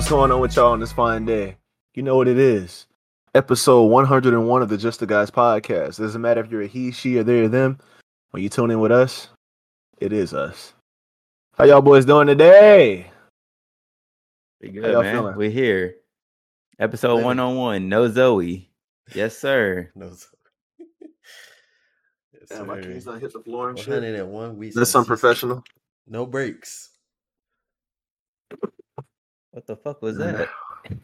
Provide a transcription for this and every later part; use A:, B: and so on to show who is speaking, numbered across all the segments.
A: Yo, what's going on with y'all on this fine day? You know what it is. Episode 101 of the Just the Guys podcast. It doesn't matter if you're a he, she, or they, or them. When you tune in with us, it is us. How y'all boys doing today?
B: We
A: How
B: good,
A: y'all
B: man.
A: feeling?
B: We're here. Episode
C: Living.
B: 101. No Zoe. Yes, sir.
C: No. sir. yes,
A: Damn, my keys done hit the floor and shit.
C: 101 weeks.
A: That's
C: and six-
A: unprofessional.
C: No breaks.
B: What the fuck was that?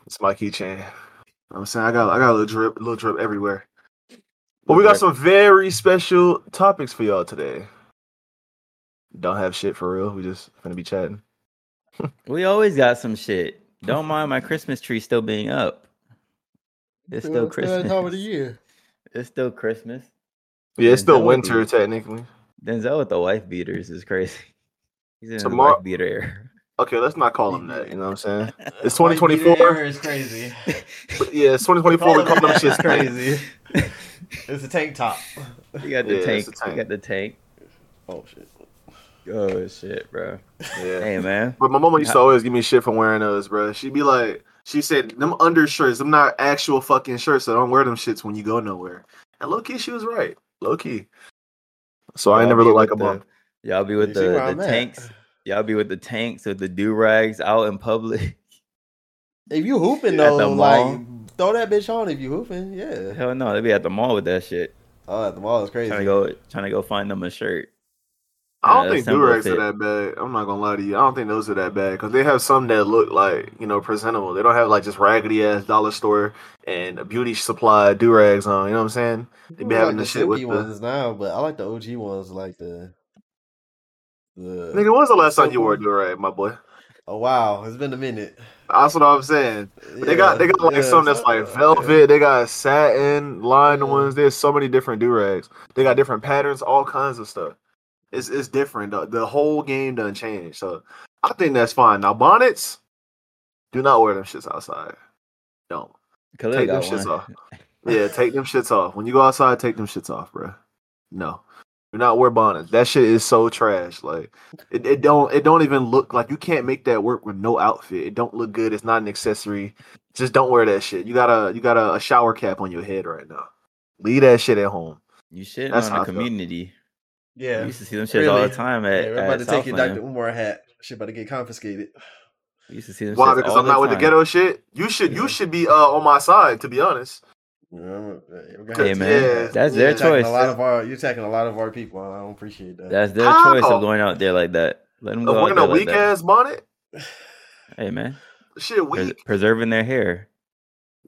A: It's my keychain. I'm saying I got I got a little drip, a little drip everywhere. But we got some very special topics for y'all today. Don't have shit for real. We just gonna be chatting.
B: We always got some shit. Don't mind my Christmas tree still being up. It's still
C: Still- still that time of the
B: Christmas.
C: year.
B: It's still Christmas.
A: Yeah, it's still winter
B: would
A: technically.
B: Denzel with the wife beaters is crazy. He's in
A: Tomorrow-
B: the wife beater era.
A: Okay, let's not call them that. You know what I'm saying? It's 2024.
C: It's crazy.
A: But yeah, it's 2024. We call them shit
C: crazy. It's a tank top.
B: You got the
A: Yeah,
B: tank.
A: a tank.
B: You got the tank.
C: Oh shit.
B: Oh shit, bro.
A: Yeah.
B: Hey man.
A: But my mama used to always give me shit for wearing those, bro. She'd be like, she said, them undershirts, them not actual fucking shirts, so don't wear them shits when you go nowhere. And low key, she was right. Low key. So I
B: Y'all
A: never
B: be
A: look like a
B: with the-
A: bum.
B: Y'all be with
C: You see where
B: the,
C: I'm at.
B: Tanks. Y'all be with the tanks or the do rags out in public.
C: If you hooping
B: At the
C: though,
B: mall?
C: like throw that bitch on if you hooping. Yeah.
B: Hell no, they be at the mall with that shit.
C: Oh, at the mall is crazy.
B: Trying to go trying to go find them a shirt.
A: I don't
B: Yeah,
A: think
B: simple
A: durags are that bad. I'm not gonna lie to you. I don't think those are that bad because they have some that look like you know presentable. They don't have like just raggedy ass dollar store and a beauty supply durags on. You know what I'm saying? They
C: People
A: be
C: like
A: having
C: the
A: the shit with the.
C: ones now, but I like the OG ones, like the the.
A: Nigga, when was the last time you wore a
C: Silky.
A: durag, my boy?
C: Oh wow, it's been a minute.
A: That's what I'm saying. But they got they got like
C: Yeah,
A: some that's
C: so-
A: like uh,
C: yeah.
A: velvet. They got satin lined
C: Yeah.
A: ones. There's so many different durags. They got different patterns, all kinds of stuff. It's it's different. The, the whole game done changed. So I think that's fine. Now bonnets, do not wear them shits outside. Don't take them
B: got
A: shits off. Yeah, take them shits off. When you go outside, take them shits off, bro. No. Do not wear bonnets. That shit is so trash. Like it, it don't it don't even look like you can't make that work with no outfit. It don't look good. It's not an accessory. Just don't wear that shit. You got a you got a, a shower cap on your head right now. Leave that shit at home.
B: You shitting
A: That's
B: on the community.
C: Yeah,
B: We used to see them shits all the
C: Really?
B: time
C: yeah,
B: at,
C: we're
B: at
C: about to take your Dr.
B: Southland.
C: Umar hat. Shit about to get confiscated.
B: We used to see them
A: Why? Because
B: all
A: I'm not with the ghetto shit. You should you should be uh on my side, to be honest.
C: Yeah,
A: Hey, man,
C: yeah,
A: that's
C: you're
B: their choice.
C: A lot of our, you're attacking a lot of our people. I don't appreciate that.
B: That's their
A: How?
B: choice of going out there like that. Let them
A: Uh,
B: go out there
A: a
B: like
A: weak
B: that.
A: ass bonnet?
B: Hey man,
A: Shit
B: pres- preserving their hair.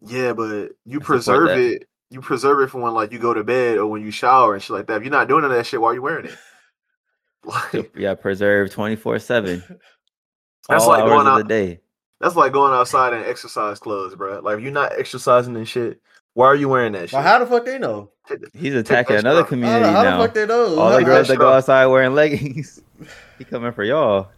A: Yeah, but you
B: I support
A: preserve
B: that.
A: it. You preserve it for when like you go to bed or when you shower and shit like that. If you're not doing none that shit, why are you wearing it? Like
B: Yeah, preserve twenty four seven.
A: That's
B: All
A: like
B: hours
A: going
B: of
A: out-
B: the day.
A: that's like going outside in exercise clothes, bro. Like if you're not exercising and shit, why are you wearing that shit?
C: But how the fuck they know?
B: He's attacking
A: that
B: another
A: shit off.
C: How,
B: community
C: how
B: now.
C: the fuck they know?
B: All
C: How
B: the girls that go outside wearing leggings. he coming for y'all.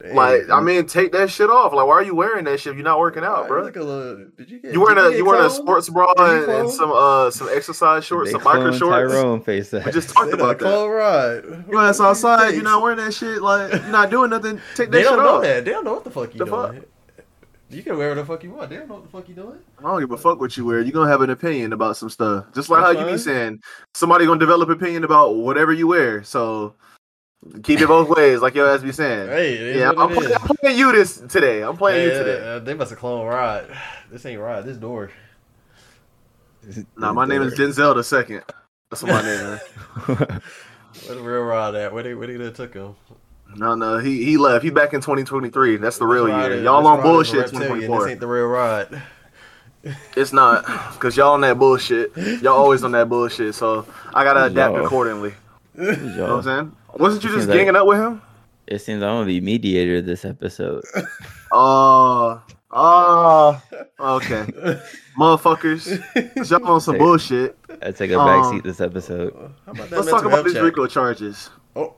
C: Damn.
A: Like I mean, take that shit off. Like why are you wearing that shit you're not working out,
C: Alright,
A: bro?
C: look a little- did you get?
A: You wearing
C: did
A: a
C: get
A: you wearing a sports bra and, and some uh some exercise shorts,
B: They
A: some biker
B: clone
A: shorts.
B: Tyrone face.
A: We just talked
C: Say
A: about that.
C: clone Rod.
A: You ass outside, you're not wearing that shit. Like you're not doing nothing. Take that
C: They
A: shit
C: don't know
A: off.
C: that. They don't know what the fuck you
A: The fuck?
C: You can wear what the fuck you want. They don't know what the fuck you doing.
A: I don't give a fuck what you wear. You're gonna have an opinion about some stuff. Just like
C: That's
A: how you be saying somebody gonna develop opinion about whatever you wear. So keep it both ways, like your ass be saying.
C: Hey,
A: yeah, I'm, playing. I'm playing you this today. I'm playing you today.
C: uh, they must have clone Rod. This ain't Rod. This door.
A: Nah, my name is Denzel the second. That's my name is.
C: Where the real Rod at? Where they where they took him?
A: No, no, he he left. He back in 2023. That's the real
C: This ride
A: year. Y'all on
C: ride is a
A: bullshit.
C: reptilian.
A: 2024.
C: This ain't the real Rod.
A: It's not, cause y'all on that bullshit. Y'all always on that bullshit. So I gotta
B: Who's
A: adapt
B: y'all?
A: accordingly. You know what I'm saying? Wasn't you
B: It
A: just
B: seems like-
A: ganging up with him?
B: It seems I'm gonna be mediator this episode.
A: Oh, oh, okay, motherfuckers. Y'all on some
B: Hey.
A: bullshit.
B: I take a
A: Um,
B: backseat this episode.
C: How about that
A: Let's talk about
C: health
A: these
C: check?
A: RICO charges.
C: Oh,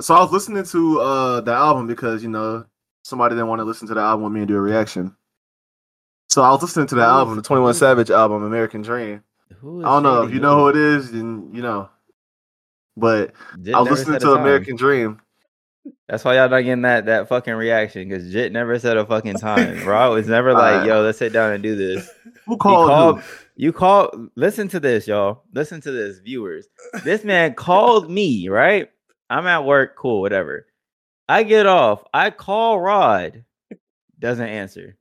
A: So I was listening to uh the album because you know somebody didn't want to listen to the album with me and do a reaction. So I was listening to the album, the Twenty One Savage album, American Dream.
B: Who is
A: I don't know if you know who it is, then you know. But
B: Did
A: I was listening to. American Dream,
B: That's why y'all not getting that that fucking reaction because Jit never said a fucking time. Rod was never like,
A: Alright.
B: "Yo, let's sit down and do this."
A: Who called?
B: called. You called. Listen to this, y'all. Listen to this, viewers. This man called me. Right? I'm at work. Cool. Whatever. I get off. I call Rod. Doesn't answer.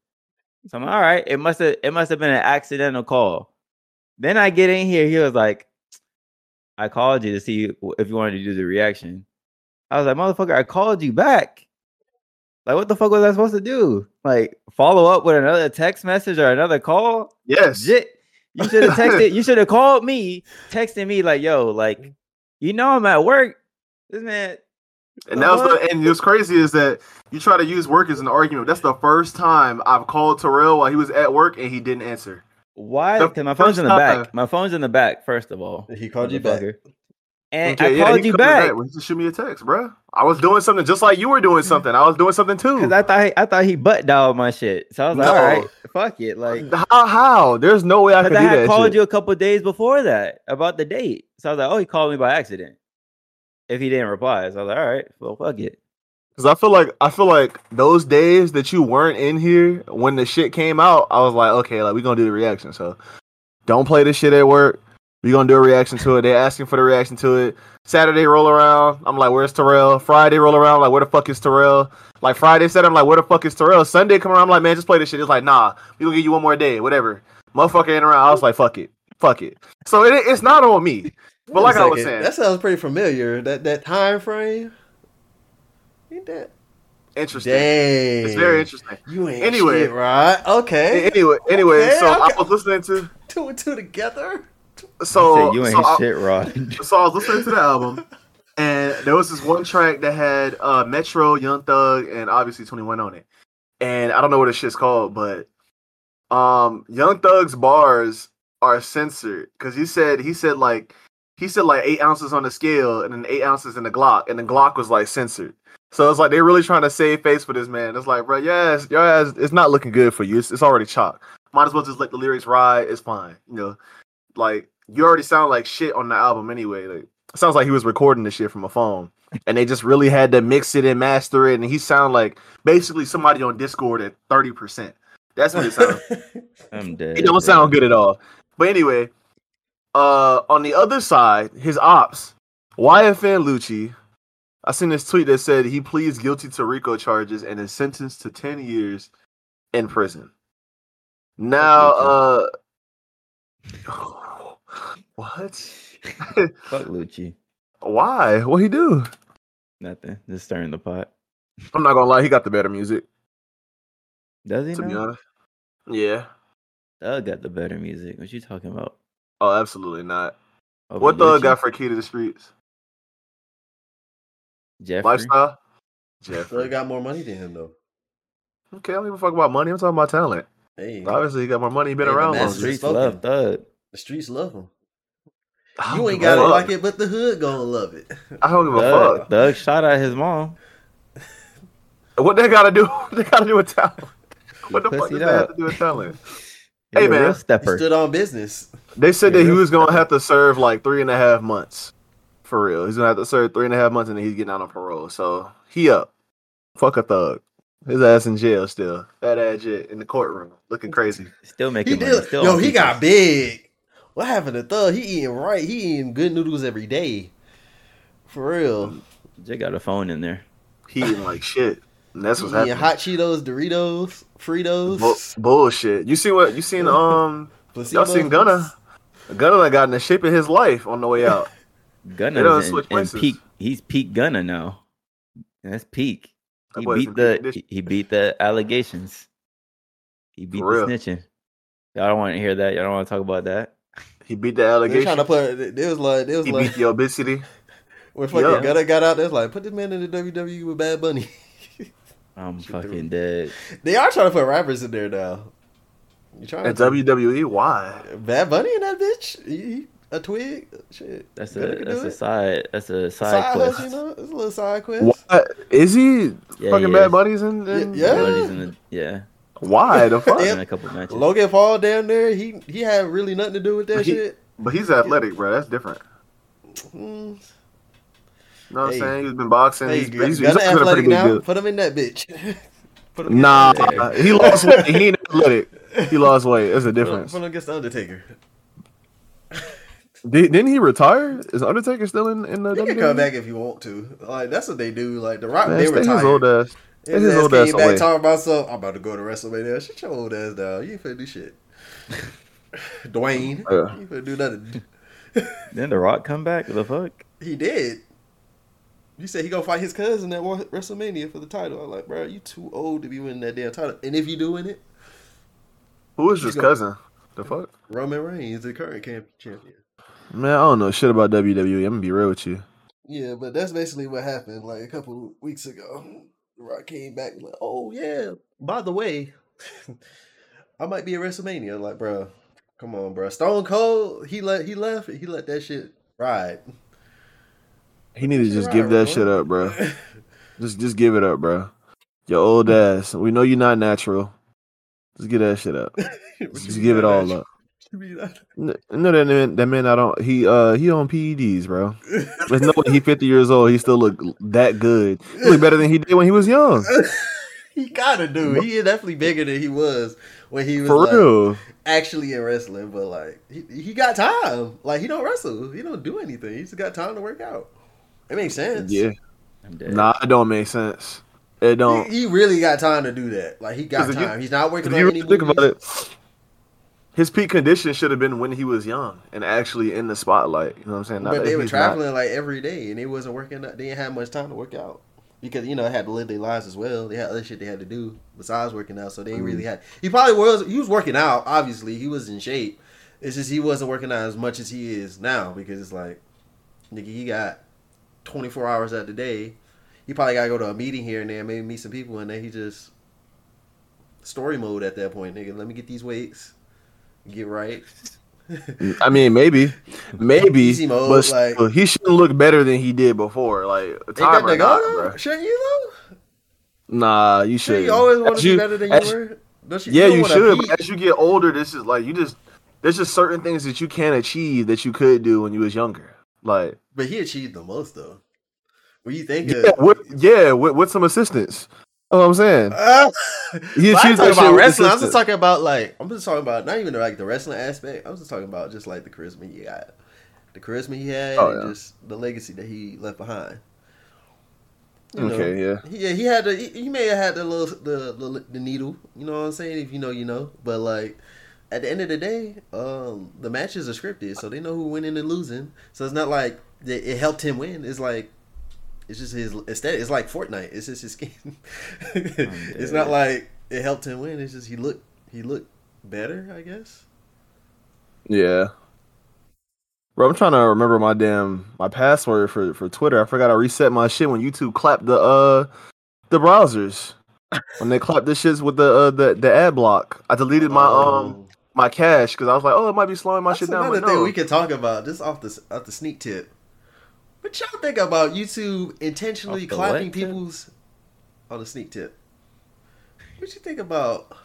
B: So I'm like, all right. It must have. It must have been an accidental call. Then I get in here. He was like, "I called you to see if you wanted to do the reaction." I was like, "Motherfucker, I called you back." Like, what the fuck was I supposed to do? Like, follow up with another text message or another call?
A: Yes.
B: Jit, you should have texted. you should have called me, texting me like, "Yo, like, you know, I'm at work." This man,
A: And that was
B: What?
A: the, and what's crazy is that you try to use work as an argument. That's the first time I've called Terrell while he was at work and he didn't answer.
B: why? Because my phone's in the back.
A: time-
B: My phone's in the back. First of all,
C: He called you back.
B: And
A: Okay,
B: I
A: yeah,
B: called you
A: called me
B: back
A: Well, he just shoot me a text, bro. I was doing something just like you were doing something. I was doing something too.
B: because I thought he, I thought he butt dialed my shit. So I was like,
A: No.
B: all right, fuck it, like.
A: How? How? There's no way I could
B: Because
A: do
B: I had
A: that.
B: called
A: shit.
B: you a couple days before that about the date. So I was like, oh, he called me by accident. If he didn't reply, so I was like, all right, well, fuck it.
A: Because I feel like I feel like those days that you weren't in here when the shit came out, I was like, okay, like we gonna do the reaction. So don't play this shit at work. We gonna do a reaction to it. They're asking for the reaction to it. Saturday roll around. I'm like, where's Terrell? Friday roll around. like, where the fuck is Terrell? Like Friday said, I'm like, where the fuck is Terrell? Sunday come around. I'm like, man, just play this shit. It's like, nah, we gonna give you one more day, whatever. Motherfucker ain't around. I was like, fuck it, fuck it. So it, it's not on me. But
C: Wait
A: like I was saying,
C: that sounds pretty familiar. That that time frame. Ain't that?
A: interesting.
C: Dang,
A: It's very interesting.
C: You ain't
A: Anyway.
C: shit, right? Okay,
A: Anyway, anyway,
C: Okay,
A: so I was listening to
C: two and two together.
A: So
B: said, you ain't
A: so
B: shit, Rod.
A: so I was listening to the album, and there was this one track that had uh, Metro, Young Thug, and obviously Twenty One on it. And I don't know what this shit's called, but um, Young Thug's bars are censored because he said he said like he said like eight ounces on the scale and then eight ounces in the Glock, and the Glock was like censored. So it's like they're really trying to save face for this man. It's like, bro, yes, your ass, it's not looking good for you. It's, it's already chalk. Might as well just let the lyrics ride. It's fine, you know. Like you already sound like shit on the album anyway. Like it sounds like he was recording the shit from a phone, and they just really had to mix it and master it. And he sound like basically somebody on Discord at thirty percent. That's what it sounds.
B: I'm dead.
A: it don't
B: bro.
A: sound good at all. But anyway, uh, on the other side, his ops, YFN Lucci. I seen this tweet that said he pleads guilty to RICO charges and is sentenced to ten years in prison. Now, uh, what?
B: Fuck Lucci.
A: Why? What he do?
B: Nothing. Just stirring the pot.
A: I'm not gonna lie, he got the better music.
B: Does he
A: To be honest, yeah.
B: Thug got the better music. What you talking about?
A: Oh, absolutely not.
B: Over
A: What Thug
B: Lucci?
A: got for Key to the Streets?
B: Jeffery?
A: Lifestyle.
C: Thug
A: Jeffery.
C: got more money than him though.
A: Okay, I don't give a fuck about money. I'm talking about talent.
C: Hey,
A: Obviously, he got more money. He been
C: Hey, the
A: around
C: master
A: longer.
B: Streets love Thug.
C: the streets love him. You ain't gotta like it, but the hood gonna love it.
A: I don't give a
B: Thug,
A: fuck.
B: Thug shot at his mom.
A: What they gotta do? What they gotta do with talent? What the fuck
B: Pussied
A: does that have to do with talent?
B: He
A: Hey,
B: a real
A: man.
C: He
B: stepper.
C: stood on business.
A: They said
B: Yeah,
A: that he was gonna have to serve like three and a half months. For real. He's gonna have to serve three and a half months and then he's getting out on parole. So he up. Fuck a thug. His ass in jail still. Fat ass shit in the courtroom. Looking crazy.
B: Still
C: He
B: making money.
C: did.
B: Still
C: Yo, he
B: people.
C: got big. What happened to Thug? He eating right. He eating good noodles every day. For real.
B: Jay got a phone in there.
A: He eating like shit. And that's what's
C: eating
A: happening.
C: hot Cheetos, Doritos, Fritos.
A: Bu- bullshit. You see what you seen um
C: placebo.
A: y'all seen Gunna? Gunna done got in the shape of his life on the way out. They done
B: Gunna's in,
A: switch
B: in
A: places.
B: peak. He's peak Gunna now. That's peak. He
A: boy's
B: beat the he beat the allegations. He beat the snitching. Y'all don't want to hear that. Y'all don't want to talk about that.
A: He beat the
C: They
A: allegation.
C: trying to put. It was like. It was
A: he
C: like.
A: beat the obesity.
C: When fucking
A: Yeah.
C: Gunna got out there, it's like put this man in the WWE with Bad Bunny.
B: I'm
C: Shoot
B: fucking dead.
C: they are trying to put rappers in there now. You trying
A: At
C: to
A: WWE, why?
C: Bad Bunny in that bitch? He, he- a twig? Shit.
B: That's a that's a side that's a side,
C: Side
B: quest.
C: hustle, you know, it's a little side quest.
A: What is he?
B: Yeah,
A: fucking
B: he
A: Bad
B: is.
A: Bunny's in, in
C: Yeah.
B: Everybody's in the, yeah.
A: Why the fuck?
B: In a couple matches.
C: Logan Paul down there, he he had really nothing to do with that
A: He-
C: shit.
A: But he's athletic, bro. That's different.
C: Mm,
A: know what
C: Hey.
A: I'm saying? He's been boxing.
C: Hey,
A: he's,
C: got
A: he's,
C: got
A: he's
C: athletic
A: pretty
C: now.
A: good.
C: Put him in that bitch. Put him
A: Nah,
C: against the Undertaker.
A: he lost weight. He ain't athletic. He lost weight. There's a
C: Put him-
A: difference.
C: Put him against the Undertaker.
A: Did, didn't he retire? Is Undertaker still in, in the
C: He can come back if you want to. Like that's what they do. Like the Rock,
A: Man,
C: they
A: stay his old ass.
C: His,
A: his
C: ass
A: old
C: came
A: ass
C: back
A: away.
C: talking about something. I'm about to go to WrestleMania. Shut your old ass down. You ain't finna do shit. Dwayne,
A: Yeah.
C: you ain't finna do nothing.
B: Then the Rock come back. The fuck?
C: He did. He said he gonna fight his cousin at WrestleMania for the title. I'm like, bro, you too old to be winning that damn title. And if you do win it,
A: Who is his cousin? The fuck?
C: Roman Reigns, the current camp- champion.
A: Man, I don't know shit about WWE. I'm gonna be real with you.
C: Yeah, but that's basically what happened. Like a couple weeks ago, The Rock came back like, "Oh yeah, by the way, I might be at WrestleMania." Like, bro, come on, bro. Stone Cold, he let he left. He let that shit ride.
A: He need to just give that
C: bro.
A: shit up, bro. Just just give it up, bro. Your old ass. We know you're not natural. Just give that shit up. Just give it all up.
C: What you mean by that?
A: N- No, that man, that man, I don't. He uh, he on PEDs, bro. There's no way he 50 years old. He still look that good. He look better than he did when he was young.
C: he gotta do. He is definitely bigger than he was when he was
A: For
C: like,
A: real.
C: actually in wrestling. But like, he, he got time. Like he don't wrestle. He don't do anything. He just got time to work out. It makes sense.
A: Yeah.
B: I'm.
A: Nah, it don't make sense. It don't.
C: He, he really got time to do that. Like he got
A: if you-
C: time. He's not working
A: If
C: on
A: you
C: any
A: really think
C: movies.
A: about it, his peak condition should have been when he was young and actually in the spotlight. You know what I'm saying?
C: But
A: that
C: they were
A: he's not.
C: traveling like every day, and they wasn't working. out- They didn't have much time to work out because you know they had to live their lives as well. They had other shit they had to do besides working out, so they didn't really
A: Mm-hmm.
C: had. He probably was. He was working out. Obviously, he was in shape. It's just he wasn't working out as much as he is now because it's like, nigga, he got 24 hours out of the day. He probably got to go to a meeting here and there, maybe meet some people, and then he just story mode at that point, nigga. Let me get these weights, get right.
A: I mean, maybe, maybe,
C: mode,
A: but
C: like-
A: still, he shouldn't look better than he did before. Like time or not,
C: goal,
A: bro.
C: though? Shouldn't you though?
A: Nah, you should.
C: you always want to be better than you were. You,
A: Yeah,
C: don't
A: you should. But as you get older, this is like you just. There's just certain things that you can't achieve that you could do when you was younger. Like
C: But he achieved the most though. When you think
A: yeah,
C: of
A: with, yeah, with, with some assistance. That's what I'm saying.
C: Uh,
A: He
C: I'm
A: achieved that
C: about wrestling. I'm just talking about like I'm just talking about not even like the wrestling aspect. I was just talking about just like the charisma he had, the charisma he had,
A: Oh,
C: and
A: yeah.
C: just the legacy that he left behind. You know,
A: Okay, yeah.
C: He, yeah, he had the he, he may have had the little the, the the needle. You know what I'm saying? If you know, you know. But like at the end of the day, um, the matches are scripted, so they know who winning and losing. So it's not like it, it helped him win. It's like it's just his aesthetic. It's like Fortnite. It's just his skin. it's not like it helped him win. It's just he looked he looked better, I guess.
A: Yeah. Bro, I'm trying to remember my damn my password for for Twitter. I forgot I reset my shit when YouTube clapped the uh the browsers. when they clapped the shits with the uh, the the ad block. I deleted my um my cache because I was like, oh, it might be slowing my.
C: That's
A: shit down.
C: another
A: But
C: thing
A: no.
C: we can talk about just off the off the sneak tip. What y'all think about YouTube intentionally
B: Off
C: clapping
B: what tip?
C: people's on the sneak tip? What you think about?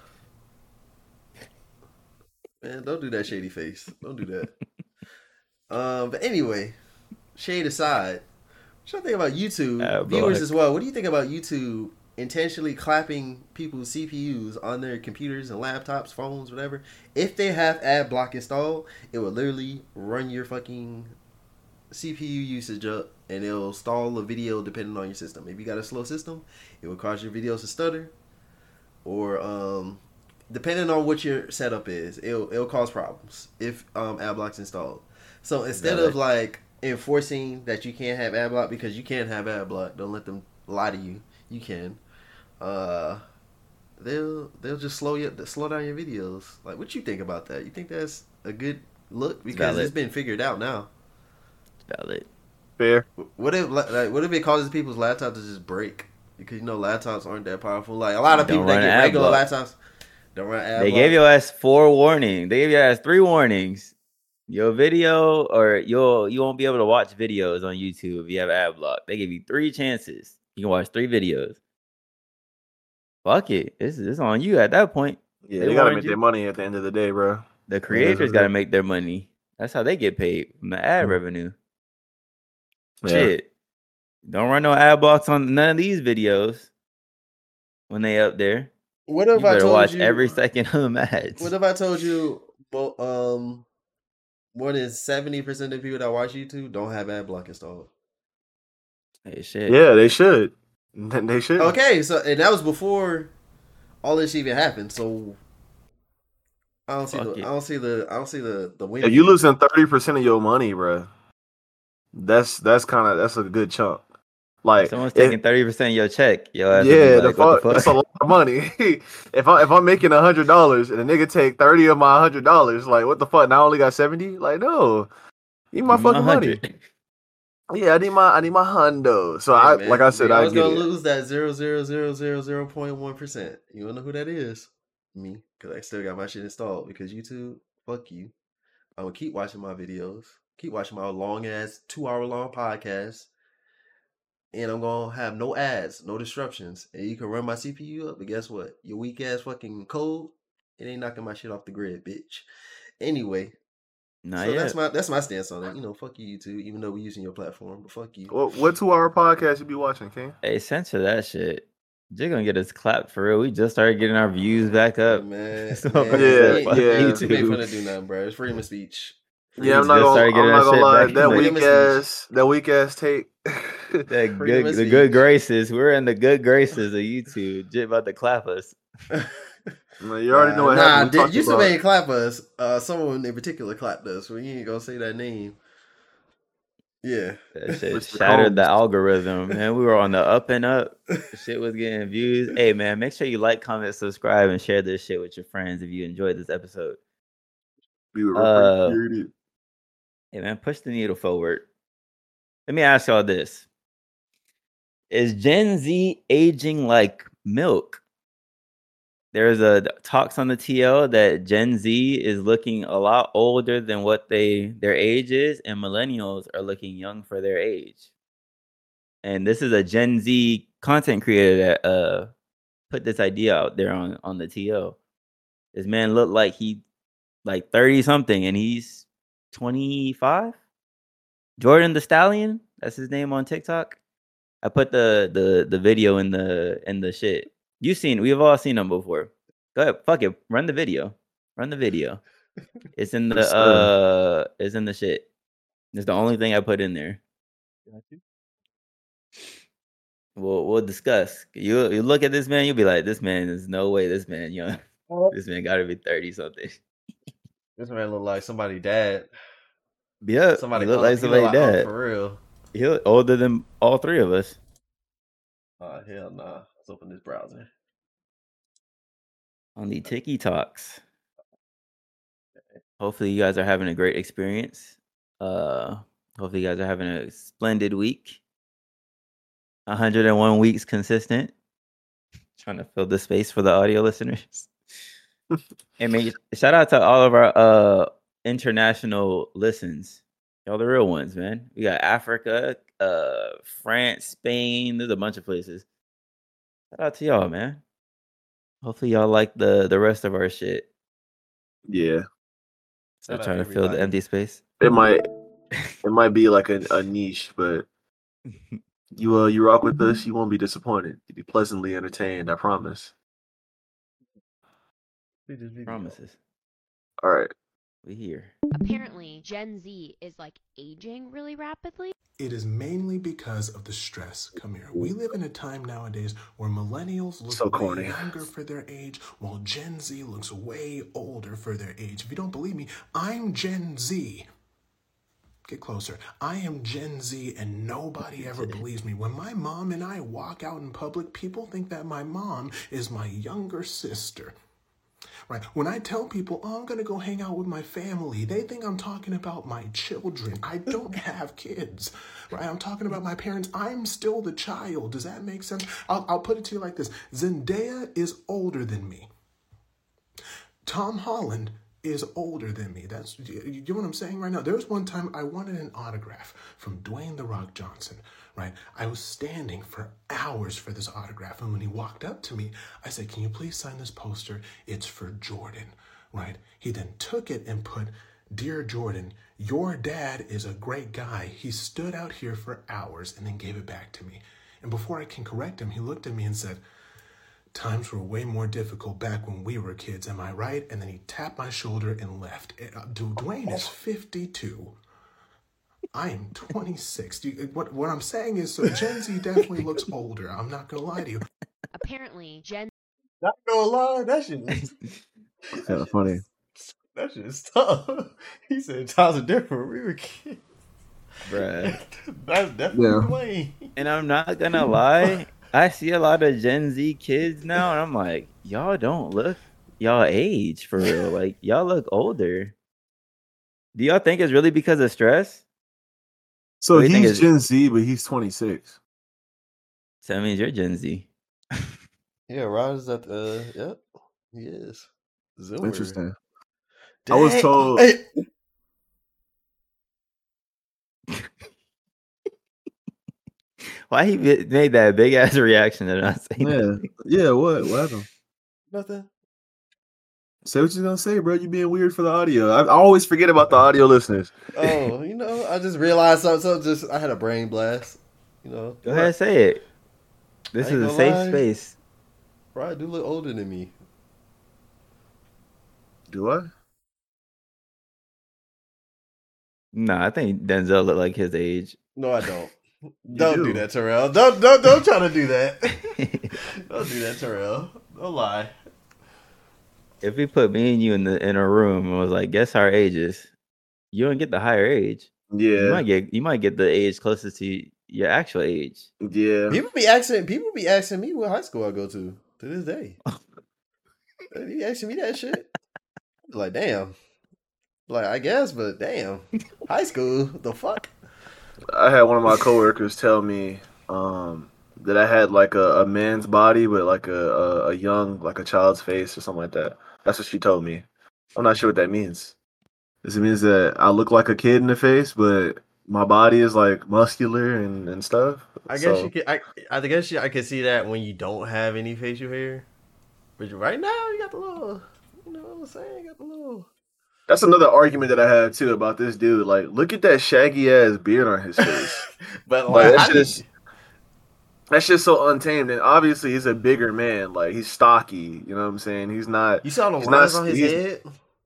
C: Man, don't do that shady face. Don't do that. um, but anyway, shade aside, what y'all think about YouTube
B: Uh,
C: viewers
B: boy.
C: as well? What do you think about YouTube intentionally clapping people's CPUs on their computers and laptops, phones, whatever? If they have ad block installed, it will literally run your fucking CPU usage up and it'll stall the video depending on your system. If you got a slow system, it will cause your videos to stutter. Or um depending on what your setup is, it'll it'll cause problems if um ad block's installed. So instead of like enforcing that you can't have ad block because you can't have ad block, don't let them lie to you. You can. Uh they'll they'll just slow you slow down your videos. Like what you think about that? You think that's a good look because
B: valid.
C: it's been figured out now.
B: Valid.
A: Fair.
C: What if like what if it causes people's laptops to just break? Because you know laptops aren't that powerful. Like a lot of
B: Don't
C: people that get
B: ad
C: regular
B: block.
C: laptops don't run ad
B: They
C: block.
B: gave your ass four warnings. They gave your ass three warnings. Your video or you'll you won't be able to watch videos on YouTube if you have ad block. They give you three chances. You can watch three videos. Fuck it. This is it's on you at that point.
A: Yeah,
B: They
A: they, gotta make
B: you.
A: their money at the end of the day, bro.
B: The creators
A: is
B: got to make their money. That's how they get paid from the ad
A: Mm.
B: revenue.
A: Yeah.
B: Shit. Don't run no ad blocks on none of these videos when they up there.
C: What
B: You
C: if I
B: better
C: told
B: watch
C: you
B: every second of the ads.
C: What if I told you, well, um, what is seventy percent of people that watch YouTube don't have ad block installed?
B: Hey, shit.
A: Yeah, they should. They should.
C: Okay, so and that was before all this even happened. So I don't see
B: Fuck
C: the
B: it.
C: I don't see the I don't see the the win.
A: If you losing thirty percent of your money, bro, that's that's kind of that's a good chunk. Like
B: Someone's taking thirty percent of your check. Yo, ass would be
A: yeah,
B: like,
A: the
B: what
A: fuck, that's a lot of money. if I if I'm making a hundred dollars and a nigga take thirty of my hundred dollars, like what the fuck? Now I only got seventy. Like no, eat my
B: Give me
A: fucking money.
B: 100.
A: Yeah, I need my I need my hundo. So
C: Hey,
A: I
C: man,
A: like I said,
C: I was gonna
A: it.
C: lose that zero zero zero zero zero point one percent. You wanna know who that is? Me, because I still got my shit installed. Because YouTube, fuck you. I'm gonna keep watching my videos, keep watching my long ass two hour long podcast, and I'm gonna have no ads, no disruptions, and you can run my CPU up. But guess what? Your weak ass fucking code, it ain't knocking my shit off the grid, bitch. Anyway,
B: Not
C: so
B: yet.
C: that's my that's my stance on it. You know, fuck you, YouTube. Even though we're using your platform, but fuck you.
A: What what two hour podcast you be watching, King?
B: Hey, censor that shit. They're gonna get us clapped for real. We just started getting our views back up.
C: man.
B: So,
C: man,
A: yeah,
C: you ain't-
A: yeah.
C: YouTube ain't finna do nothing, bro. It's freedom of speech.
A: Yeah, I'm not gonna,
B: started
A: I'm not gonna lie.
B: back.
A: That weak ass, that weak ass tape.
B: That good,
C: of
B: the good graces. We're in the good graces of YouTube. Jay about to clap us.
A: Man, you already know what
C: nah,
A: happened. We
C: Nah,
A: talked
C: YouTube
A: about-
C: ain't clap us. Uh, someone in particular clapped us. We ain't gonna say that name. Yeah.
B: That shit shattered the algorithm, man. We were on the up and up. Shit was getting views. Hey, man, make sure you like, comment, subscribe, and share this shit with your friends if you enjoyed this episode.
A: We were
B: Uh. Hey, man, push the needle forward. Let me ask y'all this: Is Gen Z aging like milk? There's a talks on the TL that Gen Z is looking a lot older than what they their age is, and millennials are looking young for their age. And this is a Gen Z content creator that uh put this idea out there on on the TL. This man looked like he like 30 something and he's 25. Jordan the Stallion, that's his name on TikTok. I put the the the video in the in the shit. You've seen we've all seen them before. Go ahead, fuck it. Run the video. Run the video. It's in the uh it's in the shit. It's the only thing I put in there. We'll we'll discuss. You you look at this man, you'll be like, this man is no way this man young. This man gotta be 30 something.
C: This man look like somebody dad.
B: Yeah,
C: Somebody
B: look like somebody
C: oh,
B: dad.
C: for real.
B: He look older than all three of us.
C: Oh hell nah. Let's open this browser.
B: on the Tiki Talks. Hopefully, you guys are having a great experience. Uh, hopefully, you guys are having a splendid week. 101 weeks consistent. Trying to fill the space for the audio listeners. and make, shout out to all of our uh international listens. Y'all the real ones, man. We got Africa, uh, France, Spain. There's a bunch of places. Shout out to y'all, man. Hopefully y'all like the the rest of our shit.
A: Yeah,
B: So
C: Shout
B: trying to fill the empty space.
A: it might it might be like a, a niche, but you uh you rock with us, you won't be disappointed. You'll be pleasantly entertained. I promise.
C: See this video.
B: Promises.
A: All right.
B: We here.
D: apparently Gen Z is like aging really rapidly.
E: It is mainly because of the stress. Come here. We live in a time nowadays where millennials look
A: So
E: way younger for their age, while Gen Z looks way older for their age. If you don't believe me, I'm Gen Z. Get closer. I am Gen Z, and nobody ever believes me. When my mom and I walk out in public, people think that my mom is my younger sister. Right. When I tell people, oh, I'm going to go hang out with my family, they think I'm talking about my children. I don't have kids. Right. I'm talking about my parents. I'm still the child. Does that make sense? I'll, I'll put it to you like this Zendaya is older than me. Tom Holland is older than me. That's you know what I'm saying right now. There was one time I wanted an autograph from Dwayne the Rock Johnson. Right, I was standing for hours for this autograph, and when he walked up to me, I said, "Can you please sign this poster? It's for Jordan." Right. He then took it and put, "Dear Jordan, Your dad is a great guy. He stood out here for hours and then gave it back to me. And before I can correct him, he looked at me and said, Times were way more difficult back when we were kids, am I right? And then he tapped my shoulder and left. Uh, Du- Dwayne is 52. I am 26. Do you- what, what I'm saying is, so Gen Z definitely looks older. I'm not going to lie to you.
D: Apparently, Gen
C: Not gonna lie, that shit. is-
A: Kind of funny.
C: That shit is tough. He said times are different. We were kids.
B: Bruh.
C: That's definitely
A: Yeah.
C: Dwayne.
B: And I'm not gonna lie, I see a lot of Gen Z kids now, and I'm like, y'all don't look y'all age for real. Like y'all look older. Do y'all think it's really because of stress?
A: So
B: What think
A: he's Gen Z, but he's 26.
B: So that means you're Gen Z.
C: Yeah, Rod is at the. Yep, he is. Zoomer.
A: Interesting. I was told-
C: Hey,
B: Why he made that big ass reaction and not saying
A: Yeah.
B: nothing?
A: Yeah, what? What happened?
C: nothing.
A: Say what you're gonna say, bro. You being weird for the audio. I, I always forget about the audio listeners.
C: Oh, you know, I just realized something. So just I had a brain blast. You know,
B: Go ahead, and say it. This is a safe
C: lie.
B: space.
C: Rod do look older than me.
A: Do I?
B: No, I think Denzel look like his age.
C: No, I don't. Don't do.
A: do.
C: that, Terrell. Don't don't don't try to do that. don't do that, Terrell. Don't lie.
B: if we put me and you in the in a room and was like, guess our ages, you don't get the higher age. Yeah. You
A: Yeah.
B: might get you might get the age closest to your actual age.
A: Yeah.
C: People be asking. People be asking me what high school I go to to this day. they be asking me that shit. Like, damn. Like, I guess, but damn. High school, the fuck?
A: I had one of my coworkers tell me um, that I had like a, a man's body, with like a, a a young, like a child's face or something like that. That's what she told me. I'm not sure what that means. Does it means that I look like a kid in the face, but my body is like muscular and, and stuff?
C: I guess
A: So-
C: you could. I, I guess you, I could see that when you don't have any facial hair. But right now, you got the little. You know what I'm saying? You got the little.
A: That's another argument that I have too about this dude. Like, look at that shaggy ass beard on his face.
C: but
A: Like,
C: like,
A: that shit is- just so untamed. And obviously, he's a bigger man. Like, he's stocky. You know what I'm saying? He's not.
C: you saw the
A: he's
C: lines
A: not-
C: on his
A: he's-
C: head.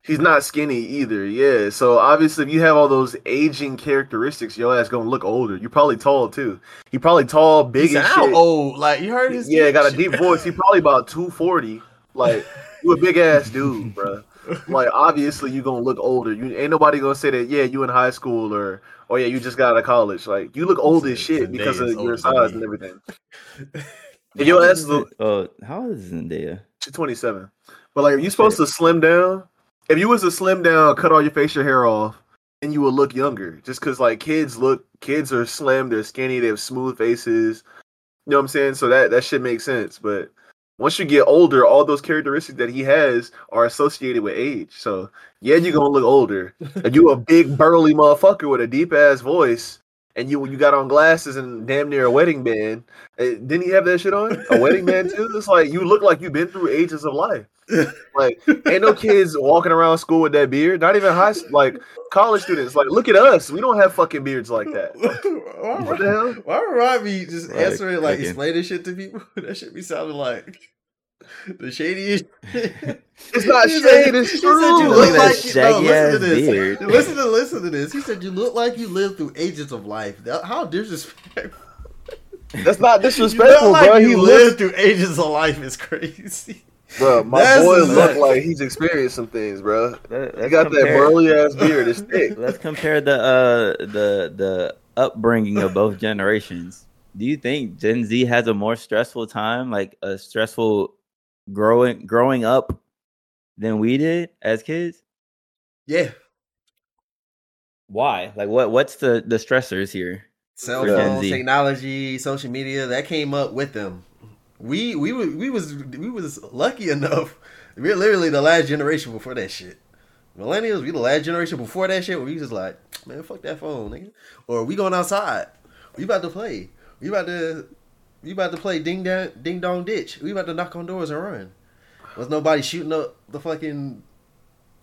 A: He's not skinny either. Yeah. So obviously, if you have all those aging characteristics, your ass gonna look older. You're probably tall too. He probably tall,
C: He
A: big as
C: sound
A: shit.
C: old. Like you heard his.
A: Yeah, got a deep voice. He probably about two forty. Like you a big ass dude, bro. Like obviously you're gonna look older. You ain't nobody gonna say that. Yeah, you in high school or oh yeah, you just got out of college. Like you look old as shit because of your size and everything. And your ass is a-
B: Oh, how old is Zendaya?
A: She's 27. But like, are you supposed to slim down, if you was to slim down, cut all your facial hair off, and you would look younger. Just because like kids look, kids are slim, they're skinny, they have smooth faces. You know what I'm saying? So that that should make sense. But once you get older, all those characteristics that he has are associated with age. So yeah, you're gonna look older. and you a big burly motherfucker with a deep ass voice, and you you got on glasses and damn near a wedding band. eh, Didn't he have that shit on? A wedding band too? It's like you look like you've been through ages of life. Like ain't no kids walking around school with that beard. Not even high s- like college students. Like look at us. We don't have fucking beards like that. What the hell?
C: Why would Rod be just
B: Like,
C: answering like
B: fucking-
C: explaining shit to people? That should be sounding like the shadiest.
A: It's not
C: He
A: shade,
C: said-
A: it's
C: he said
A: true.
C: you
B: Look
C: look like you, no, listen to this.
B: beard.
C: Listen to listen to this. He said you look like you lived through ages of life. That- How disrespectful!
A: That's not
C: You
A: disrespectful,
C: look like
A: bro.
C: you
A: He
C: lived
A: looks,
C: through ages of life is crazy.
A: bro. My
C: That's
A: boy look like he's experienced some things, bro.
B: Let-
A: He
B: let's
A: got that burly ass beard. It's thick.
B: Let's compare the uh the the upbringing of both generations. Do you think Gen Z has a more stressful time, like a stressful growing growing up than we did as kids?
C: Yeah,
B: Why? Like what what's the the stressors here?
C: cell
B: For Gen
C: phones,
B: Z.
C: technology, social media that came up with them. We we were we was we was lucky enough. We're literally the last generation before that shit. Millennials, we the last generation before that shit. Where we just like, man, fuck that phone, nigga. Or we going outside. We about to play. We about to we about to play ding dong ding dong ditch. We about to knock on doors and run. Was nobody shooting up the fucking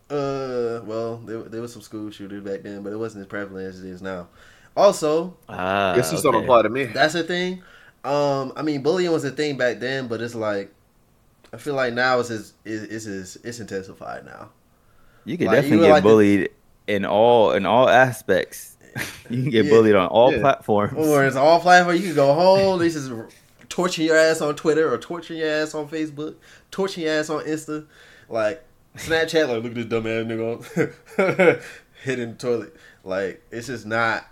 C: Uh, well, there, there was some school shooters back then, but it wasn't as prevalent as it is now. Also,
B: Ah,
A: I guess this don't
B: okay.
A: apply to me.
C: that's the thing. Um, I mean, bullying was a thing back then, but it's like, I feel like now it's it's it's it's, it's intensified now.
B: You could
C: Like,
B: definitely
C: were
B: get
C: like the-
B: bullied in all in all aspects. you can get
C: Yeah.
B: bullied on all
A: Yeah.
B: platforms.
C: Or it's all platforms. You can go home. This is torturing your ass on Twitter or torturing your ass on Facebook, torturing your ass on Insta, like Snapchat. Like, look at this dumb ass nigga hit in the toilet. Like, it's just not.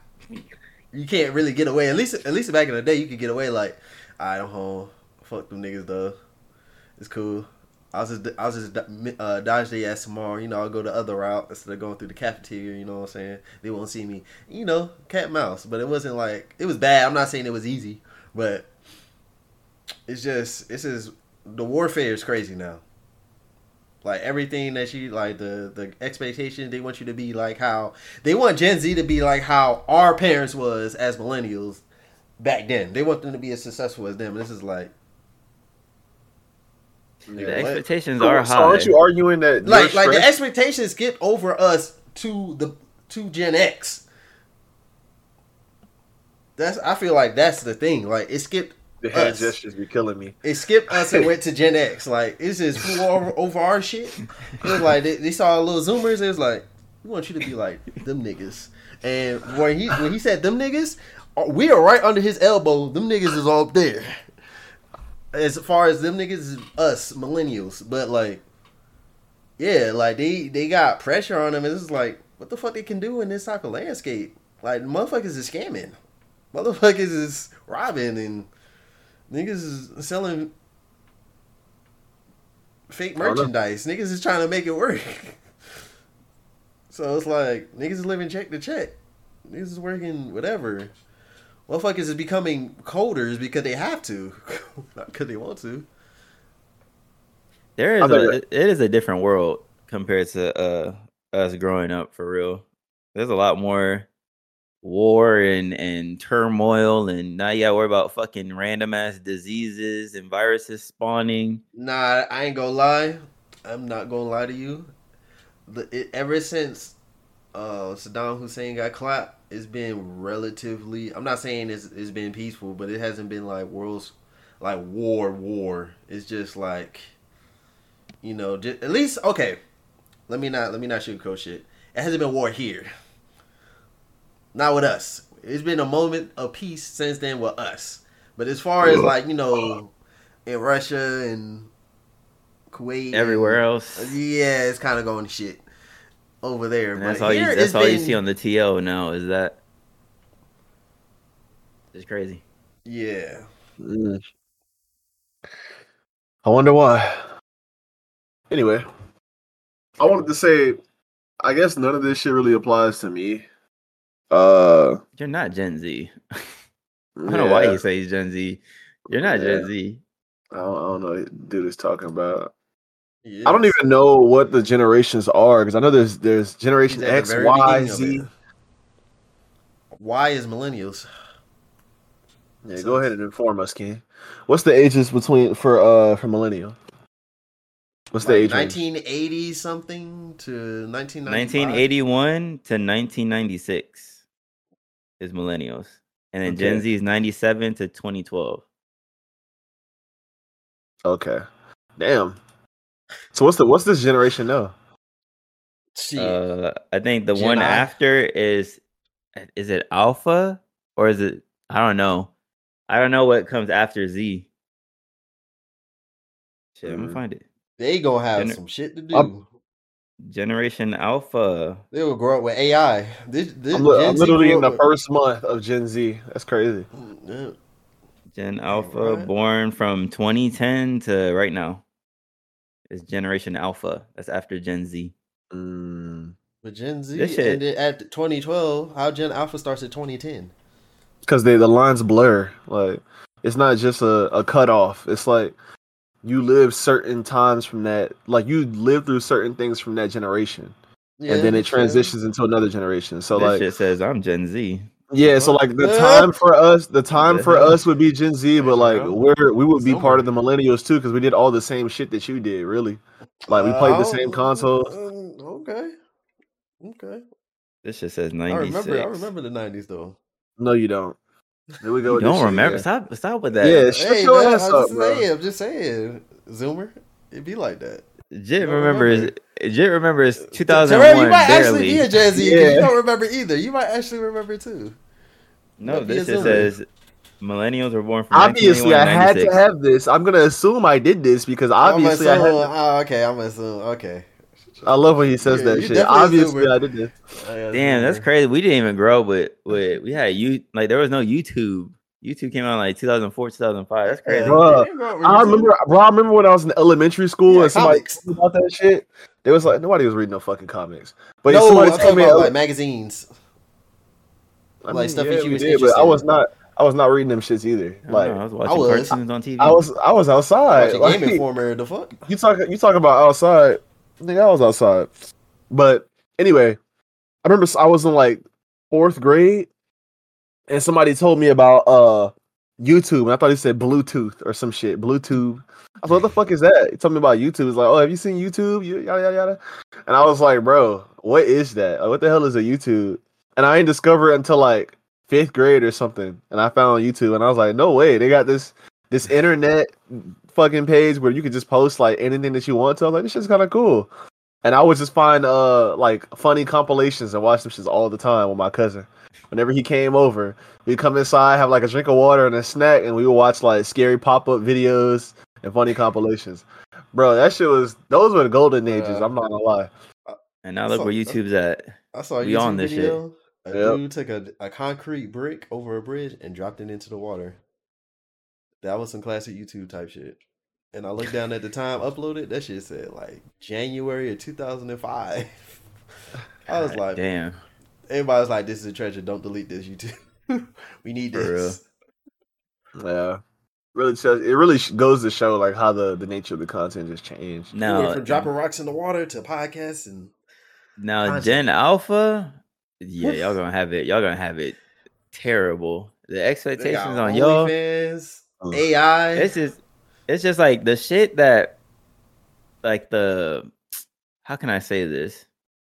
C: You can't really get away. At least, at least back in the day, you could get away. Like, alright, I'm home. Fuck them niggas though. It's cool. I was just, I was just uh, dodge their ass tomorrow. You know, I'll go the other route instead of going through the cafeteria. You know what I'm saying? They won't see me. You know, cat mouse. But it wasn't like it was bad. I'm not saying it was easy, but it's just it's just the warfare is crazy now. Like everything that you like the the expectation they want you to be like how they want Gen Z to be like how our parents was as millennials back then. They want them to be as successful as them. This is like
B: the
C: nigga, what?
B: expectations
A: So,
B: are
A: so
B: high.
A: aren't you arguing that
C: like
A: your
C: like the expectations get over us to the to Gen X. That's I feel like that's the thing. Like it skipped
A: the hand
C: us.
A: gestures be killing me?
C: it skipped us and went to Gen X. Like it's just flew over, over our shit. It was like they, they saw little zoomers. It was like we want you to be like them niggas. And when he when he said them niggas, uh, we are right under his elbow. Them niggas is all up there. As far as them niggas us millennials, but like, yeah, like they they got pressure on them. And it's like what the fuck they can do in this type of landscape. Like motherfuckers is scamming, motherfuckers is robbing and Niggas is selling fake
A: I don't know.
C: merchandise. Niggas is trying to make it work. so it's like niggas is living check to check. Niggas is working whatever. Motherfuckers is becoming coders because they have to, not because they want to.
B: There
A: I
B: is
A: bet
B: a, it is a different world compared to uh us growing up for real. There's a lot more war and and turmoil and now you gotta worry about fucking random ass diseases and viruses spawning.
C: Nah, I ain't gonna lie. I'm not gonna lie to you. The, it, ever since uh, Saddam Hussein got clapped, it's been relatively. I'm not saying it's it's been peaceful, but it hasn't been like world's like war war. It's just like, you know, just, at least okay. Let me not let me not sugarcoat shit. It hasn't been war here. Not with us. It's been a moment of peace since then with us. But as far as like you know, in Russia and Kuwait,
B: Everywhere
C: and-
B: else.
C: yeah, it's kind of going to shit over there.
B: And
C: but
B: that's all you that's
C: it's
B: all you see on the TL now is that it's crazy.
C: Yeah,
A: Mm. I wonder why. Anyway, I wanted to say, I guess none of this shit really applies to me. Uh,
B: You're not Gen Z. I don't know why
A: yeah,
B: you say he's Gen Z. You're not
A: Yeah.
B: Gen Z.
A: I don't, I don't know what dude is talking about.
C: He
A: I don't even know what the generations are because I know there's there's Generation
C: He's at the
A: X,
C: very
A: Y,
C: beginning of
A: Z.
C: it. Y is millennials.
A: Yeah, go ahead and inform us, Ken. What's the ages between for uh for millennial? What's the age?
C: 1980 something to 1995.
B: 1981 to 1996 is millennials. And then Gen Z is 97 to 2012.
A: Okay, damn. So what's the what's this generation now?
B: Uh, I think the
C: Gen
B: one
C: I.
B: after is is it Alpha or is it I don't know. I don't know what comes after Z. Shit, I'm
A: Mm.
B: gonna find it.
C: they gonna have
B: Gener-
C: some shit to do.
A: I'm-
B: Generation Alpha.
C: they will grow up with AI. This, this
A: I'm,
C: Gen
A: I'm literally in the
C: with-
A: first month of Gen Z. That's crazy.
C: Yeah.
B: Gen Alpha
C: right.
B: born from 2010 to right now. Is Generation Alpha. That's after Gen Z.
A: Mm.
C: But Gen Z
B: This shit-
C: ended at 2012. How Gen Alpha starts at 2010.
A: Because they the lines blur. Like it's not just a, a cutoff. It's like you live certain times from that. Like you live through certain things from that generation,
C: Yeah,
A: and then it
C: yeah.
A: transitions into another generation. So
B: this
A: like
B: shit says I'm Gen Z.
A: Yeah, so like the time for us, the time for us would be Gen Z, but like we're we would be part of the millennials too because we did all the same shit that you did. Really, like we played the same consoles.
C: Uh, okay, okay.
B: This shit says
C: I remember. I remember the nineties though.
A: No, you don't. Here we go.
B: You don't
A: shit
B: remember? Stop, stop with that.
A: Yeah, shut
C: Hey,
A: your
C: man,
A: ass
C: I'm
A: up,
C: just
A: bro.
C: saying. I'm just saying. Zoomer, It'd be like that.
B: Jit remembers.
C: remember.
B: Jit remembers
C: Terrell,
B: 2001
C: you might actually
B: barely.
C: be a Gen Z. 'cause
A: Yeah.
C: You don't remember either. You might actually remember too.
B: no, this
C: a
B: just says millennials were born from
A: Obviously, I had to have this. I'm gonna assume I did this because obviously I
C: I'm assuming,
A: had.
C: oh, okay, I'm assuming. Okay.
A: I love when he says
C: Yeah,
A: that shit. Obviously, I did this.
C: Oh,
B: Damn, that's crazy. We didn't even grow up with with we had you like there was no YouTube. YouTube came out in like 2004, 2005. That's crazy.
C: Yeah,
A: Bruh,
C: you ain't grow up
A: I remember, bro. I remember when I was in elementary school
C: Yeah,
A: and somebody
C: comics.
A: about that shit. There was like, nobody was reading no fucking comics. But
C: no,
A: somebody
C: I'm
A: told
C: talking
A: me,
C: about uh, like magazines.
A: I
C: like, stuff that you
A: we
C: was
A: did, but I was not. I was not reading them shits either.
B: I,
A: Like
B: know, I was watching
C: was.
B: cartoons on TV.
A: I was, I was outside.
C: Watching
A: Like,
C: Game Informer, the fuck.
A: you talk, you talk about outside. I think I was outside. But anyway, I remember I was in like fourth grade, and somebody told me about uh YouTube, and I thought he said Bluetooth or some shit. Bluetooth. I was like, what the fuck is that? He told me about YouTube. He's like, oh, have you seen YouTube? You- Yada yada yada. And I was like, bro, what is that? Like, what the hell is a YouTube? And I didn't discover it until like fifth grade or something. And I found YouTube, and I was like, no way, they got this this internet fucking page where you can just post like anything that you want to. I was like, this shit's kind of cool. And I would just find uh like funny compilations and watch them shits all the time with my cousin. Whenever he came over, we'd come inside, have like a drink of water and a snack, and we would watch like scary pop up videos and funny compilations. Bro, that shit was those were the golden ages.
C: Yeah.
A: I'm not gonna lie.
B: and now look
C: So-
B: where YouTube's at.
C: I saw a
B: We
C: YouTube
B: on this shit.
C: video. A
A: Yep.
C: dude took a, a concrete brick over a bridge and dropped it into the water. That was some classic YouTube type shit. And I looked down at the time uploaded. That shit said like January of 2005. I was
B: God
C: like,
B: damn.
C: everybody was like, "This is a treasure. Don't delete this YouTube. we need
B: For real.
C: this."
A: Yeah. Really shows, it really goes to show like how the, the nature of the content has changed.
C: We now—from dropping rocks in the water to podcasts and
B: now
C: content.
B: Gen Alpha, yeah, y'all gonna have it. Y'all gonna have it terrible. The expectations on y'all.
C: OnlyFans, AI.
B: This just, it's just like the shit that, like the, how can I say this?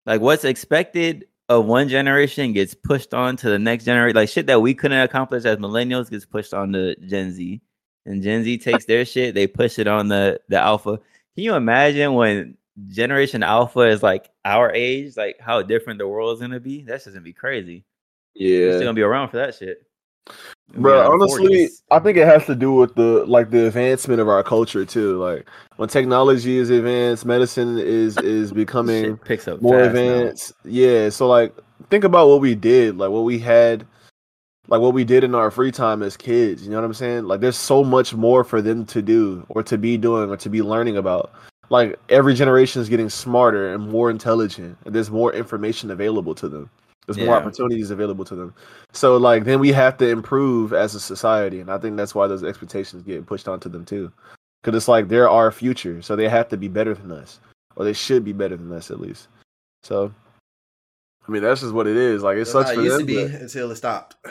B: Like what's expected of one generation gets pushed on to the next generation. Like shit that we couldn't accomplish as millennials gets pushed on to Gen Z, and Gen Z takes their shit, they push it on the the Alpha. Can you imagine when Generation Alpha is like our age, like how different the world is gonna be? That's just gonna be crazy. We're
A: Yeah.
B: still gonna be around for that shit.
A: Bro, honestly,
B: 40s.
A: I think it has to do with the like the advancement of our culture too. Like when technology is advanced, medicine is is becoming
B: picks up
A: more
B: fast now.
A: advanced. Yeah, so like think about what we did, like what we had, like what we did in our free time as kids. You know what I'm saying? Like there's so much more for them to do or to be doing or to be learning about. Like every generation is getting smarter and more intelligent, and there's more information available to them. There's more opportunities available to them. So like then we have to improve as a society, and I think that's why those expectations get pushed onto them too. Because it's like they're our future, so they have to be better than us, or they should be better than us at least. So, I mean, that's just what it is. Like it
C: That's
A: sucks for
C: it used
A: them.
C: to be
A: but
C: until it stopped.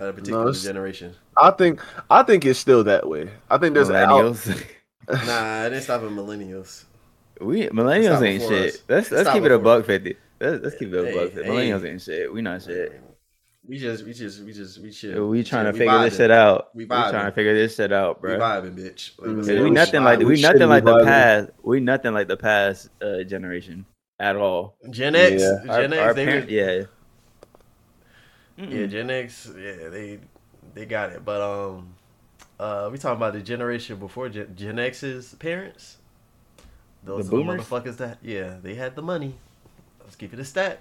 C: At a particular
A: it's-
C: generation.
A: I think I think it's still that way. I think there's out,
B: millennials.
C: Nah, it didn't stop at millennials.
B: we millennials ain't shit.
C: us.
B: Let's let's keep it a buck fifty. Let's, let's keep it a
C: Hey,
B: buck fifty.
C: hey.
B: Millennials ain't shit. We not shit.
C: We just, we just, we just, we chill.
B: We trying to
C: chill.
B: figure this shit out.
C: We
B: We trying to figure this shit out,
C: We
B: bro.
C: vibing, bitch. Like,
A: Mm,
C: let's
A: yeah,
C: go.
B: we
A: we
B: nothing
C: vibing.
B: like
A: we
B: we nothing
A: be
B: like the past. We nothing like the past uh, generation at all.
C: Gen X,
A: Yeah.
B: Our,
C: Gen X,
B: our
C: they
B: parent-
C: were-
B: yeah.
C: yeah,
B: Mm-mm.
C: Gen X, yeah, they, they got it. But um, uh, we talking about the generation before Gen, Gen X's parents. Those
B: The
C: are
B: boomers?
C: motherfuckers that, yeah, they had the money. Let's keep it a stat.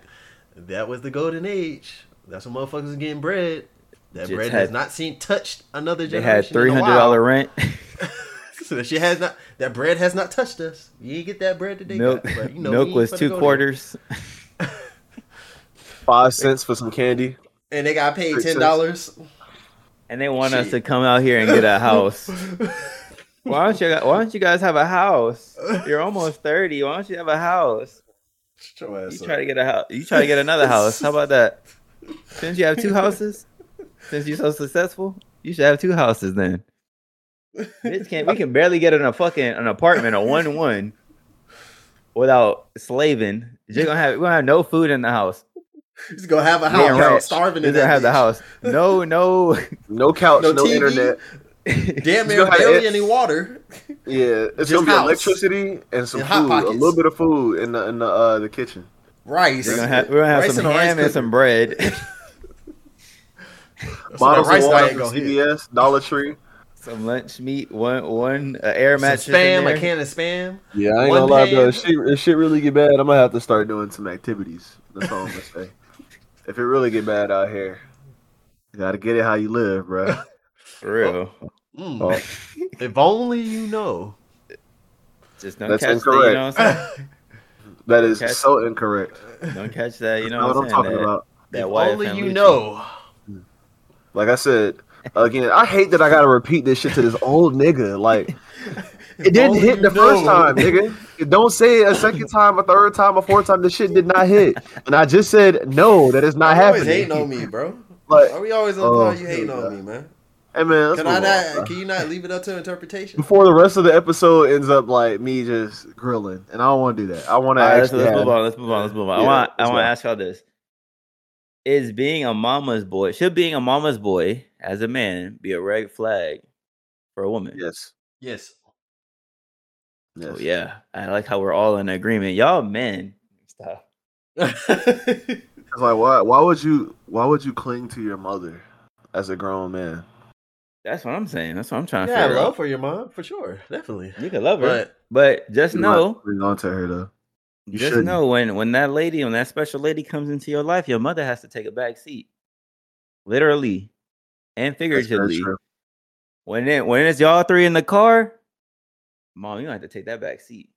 C: That was the golden age. That's when motherfuckers was getting bread. That
B: Just
C: bread
B: had-
C: has not seen touched another generation.
B: They had three
C: in a
B: hundred dollar rent.
C: so that shit has not. That bread has not touched us. You ain't get that bread today.
B: milk
C: but, you know,
B: milk was two quarters.
A: five cents for some candy.
C: and they got paid ten dollars.
B: And they want us to come out here and get a house. Why don't you? gu- Why don't you guys have a house? You're almost thirty. Why don't you have a house? You try to get a house. You try to get another house. How about that? Since you have two houses, since you're so successful, you should have two houses then. Bitch can't we can barely get in a fucking an apartment, a one one, without slaving. You're gonna have we're gonna have no food in the house.
C: He's gonna have a
B: Yeah,
C: house.
B: right.
C: Starving
B: You're gonna
C: that
B: have the house. No, no.
A: No couch,
C: No
A: no, internet.
C: Damn
A: He's
C: near barely any water.
A: Yeah, it's
C: Just
A: gonna be
C: house.
A: electricity and some
C: And
A: food, a little bit of food in the in the uh, the kitchen.
C: Rice.
B: We're gonna have, we're gonna have some
C: in a rice
B: ham and some bread.
C: That's
A: Bottles
C: rice
A: of water from
C: gonna hit.
A: CVS, Dollar Tree.
B: some lunch meat, one one uh, air
C: Some
B: mattress. in
C: spam,
B: there.
C: a can of spam.
A: Yeah, I ain't
C: One
A: gonna lie, bro.
C: pan.
A: If shit, if shit really get bad, I'm gonna have to start doing some activities. That's all I'm gonna say. if it really get bad out here, you gotta get it how you live, bro.
B: For real.
C: Mm.
A: Oh,
C: If only you know.
B: Just don't
A: That's
B: catch that. You
A: incorrect.
B: know what I'm saying?
A: that is
B: Okay.
A: so incorrect.
B: Don't catch that. You know
A: Know
B: what I'm saying?
A: talking
B: That,
A: about.
B: that
C: if only you
B: tree.
C: know.
A: Like I said again, I hate that I gotta repeat this shit to this old nigga. Like it didn't hit
C: you
A: the first time, nigga. Don't say it a second time, a third time, a fourth time. The shit did not hit, and I just said no. That is not
C: Why you always
A: happening.
C: hating on me, bro.
A: Like,
C: Are we always on
A: Oh,
C: the you hating on me, man?
A: Hey man,
C: Can I
A: on,
C: not?
A: bro.
C: Can you not leave it up to interpretation?
A: before the rest of the episode ends up like me just grilling, and I don't want to do that. I want to
B: All right, let's, let's
A: have-
B: move on. Let's move on. Let's move on. I want. I want to ask y'all this: Is being a mama's boy should being a mama's boy as a man be a red flag for a woman?
A: Yes.
C: Yes.
A: Oh, yes.
B: Oh yeah, I like how we're all in agreement. Y'all men, stop.
A: It's like why? Why would you? Why would you cling to your mother as a grown man?
B: That's what I'm saying. That's what I'm trying to
C: say.
B: yeah,
C: love
B: out.
C: for your mom for sure, definitely.
B: You can love her,
C: But
B: but just
A: Do not
B: know,
A: cling on to her though. You
B: just
A: shouldn't.
B: know when when that lady, when that special lady comes into your life, your mother has to take a back seat, literally and figuratively. When it when it's y'all three in the car, mom, you don't have to take that back seat.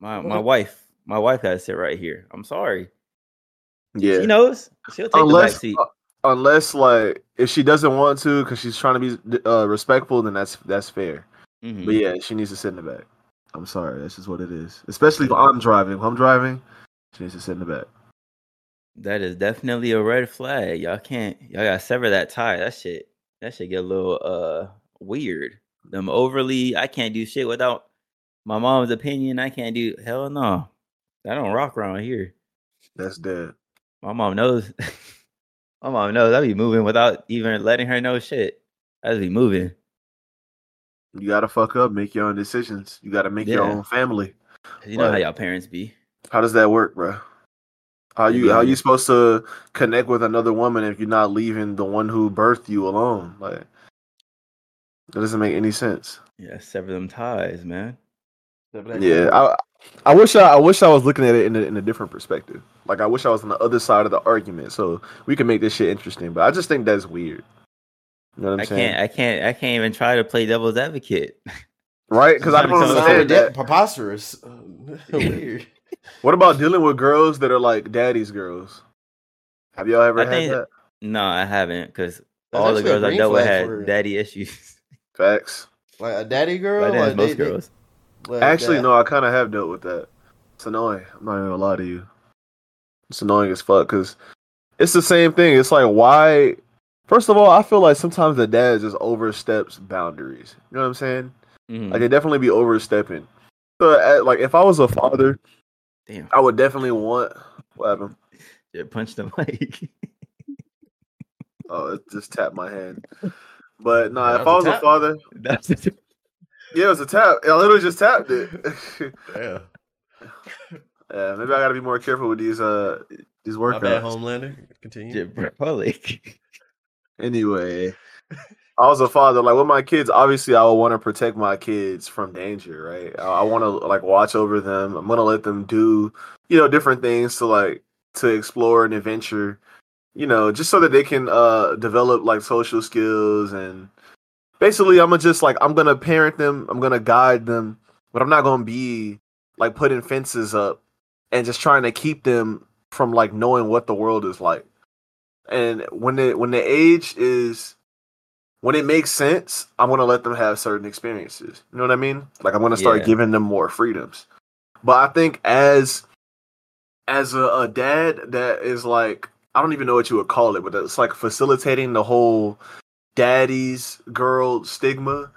B: My my
A: Well-
B: wife, my wife got to sit right here. I'm sorry.
A: Yeah.
B: She knows. She'll take the back seat.
A: Unless like if she doesn't want to because she's trying to be uh, respectful, then that's that's fair.
B: Mhm.
A: But yeah, she needs to sit in the back. I'm sorry, that's just what it is. Especially if I'm driving. If I'm driving, she needs to sit in the back.
B: That is definitely a red flag. Y'all can't. Y'all gotta sever that tie. That shit. That shit get a little uh weird. Them overly. I can't do shit without my mom's opinion. I can't do. Hell no. I don't rock around here.
A: That's dead.
B: My mom knows. my mom knows I be moving without even letting her know shit. I be moving.
A: You gotta fuck up, make your own decisions. You gotta make your own family.
B: You know how y'all parents be.
A: How does that work, bro? How you how you supposed to connect with another woman if you're not leaving the one who birthed you alone? Like that doesn't make any sense.
B: Yeah, sever them ties, man.
A: Yeah, I I wish I I wish I was looking at it in a, in a different perspective. Like I wish I was on the other side of the argument so we can make this shit interesting. But I just think that's weird. You know what I'm
B: I
A: saying?
B: can't. I can't. I can't even try to play devil's advocate.
A: right? Because I
B: Trying to
A: don't
B: come up with
A: understand that.
C: preposterous. Um, weird.
A: What about dealing with girls that are like daddy's girls? Have y'all ever
B: I
A: had
B: think-
A: that?
B: No, I haven't because all the girls I
C: green
B: dealt with had daddy issues.
A: Facts.
C: Like a daddy girl.
B: But then
C: like
B: most
C: they- they-
B: girls.
A: Actually,
C: that-
A: no, I kind of have dealt with that. It's annoying. I'm not even gonna lie to you. It's annoying as fuck because it's the same thing. It's like why? First of all, I feel like sometimes the dad just oversteps boundaries. You know what I'm saying?
B: Mhm.
A: Like they definitely be overstepping. So, uh, like if I was a father,
B: Damn,
A: I would definitely want. What happened?
B: just punch the mic.
A: Oh, it just tapped my hand. But nah, if
C: was
A: I
C: a
A: was a
C: tap?
A: father,
B: That's just,
A: yeah, it was a tap. I literally just tapped it.
C: Yeah.
A: yeah, maybe I gotta be more careful with these uh these
C: My bad. Homelander. Continue.
B: just public.
A: Anyway, I was a father. Like with my kids, obviously, I would want to protect my kids from danger, right? I, I want to like watch over them. I'm gonna let them do, you know, different things to like to explore and adventure, you know, just so that they can uh develop like social skills and basically, I'm gonna just like I'm gonna parent them. I'm gonna guide them, but I'm not gonna be like putting fences up and just trying to keep them from like knowing what the world is like and when the when the age is when it makes sense i'm going to let them have certain experiences you know what i mean like i'm going to start
B: Yeah.
A: giving them more freedoms but i think as as a, a dad that is like I don't even know what you would call it, but it's like facilitating the whole daddy's girl stigma.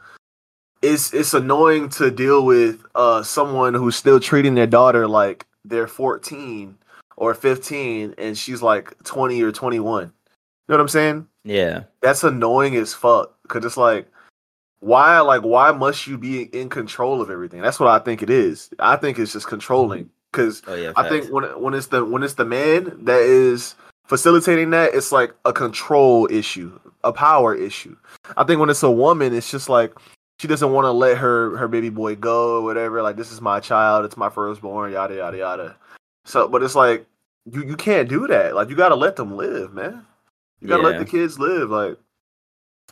A: It's it's annoying to deal with uh someone who's still treating their daughter like they're 14 or 15 and she's like 20 or 21. You know what I'm saying?
B: Yeah.
A: That's annoying as fuck cuz it's like why like why must you be in control of everything? That's what I think it is. I think it's just controlling cuz
B: Oh yeah.
A: I think when when it's the when it's the man that is facilitating that, it's like a control issue, a power issue. I think when it's a woman, it's just like she doesn't want to let her her baby boy go or whatever. Like this is my child, it's my firstborn, yada yada yada. So, but it's like you you can't do that. Like you got to let them live, man. You got to
B: Yeah.
A: let the kids live. Like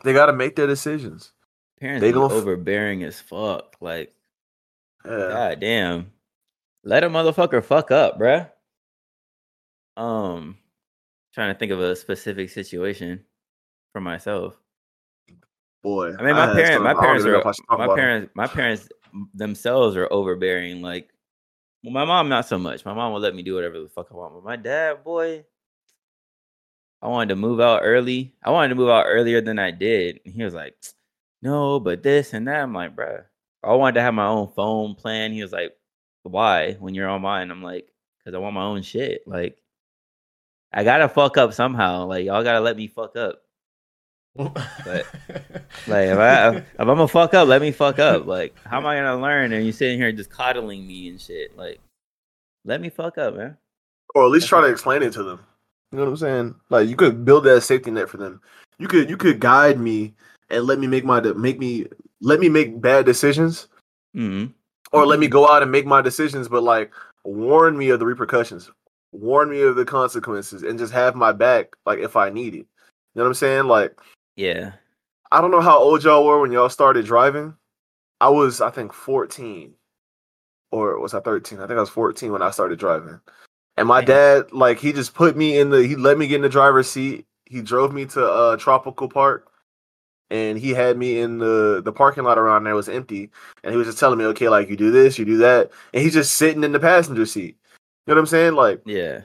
A: they got to make their decisions.
B: parents
A: they f-
B: overbearing as fuck. Like,
A: Yeah.
B: god damn. Let a motherfucker fuck up, bruh. Um, trying to think of a specific situation for myself.
A: Boy,
B: I mean, my parents, my parents are,
A: if I should talk
B: my parents, my parents themselves are overbearing. Like, well, my mom not so much. My mom will let me do whatever the fuck I want. But my dad, boy, I wanted to move out early. I wanted to move out earlier than I did. And he was like, no, but this and that. I'm like, bruh, I wanted to have my own phone plan. He was like, why? When you're on mine, I'm like, because I want my own shit. Like, I gotta fuck up somehow. Like, y'all gotta let me fuck up. But, Like if I if I'm gonna fuck up, let me fuck up. Like how am I gonna learn? And you sitting here just coddling me and shit. Like let me fuck up, man.
A: or at least try to explain it to them. You know what I'm saying? Like you could build that safety net for them. You could you could guide me and let me make my de- make me let me make bad decisions
B: hmm
A: or let me go out and make my decisions but like warn me of the repercussions. Warn me of the consequences and just have my back like if I need it. You know what I'm saying? Like
B: Yeah.
A: I don't know how old y'all were when y'all started driving. I was I think 14 or was I 13? I think I was 14 when I started driving. And my
B: Damn.
A: dad, like, he just put me in the. He let me get in the driver's seat. He drove me to uh, Tropical Park, and he had me in the the parking lot around there was empty, and he was just telling me, okay, like you do this, you do that, and he's just sitting in the passenger seat. You know what I'm saying? Like,
B: Yeah.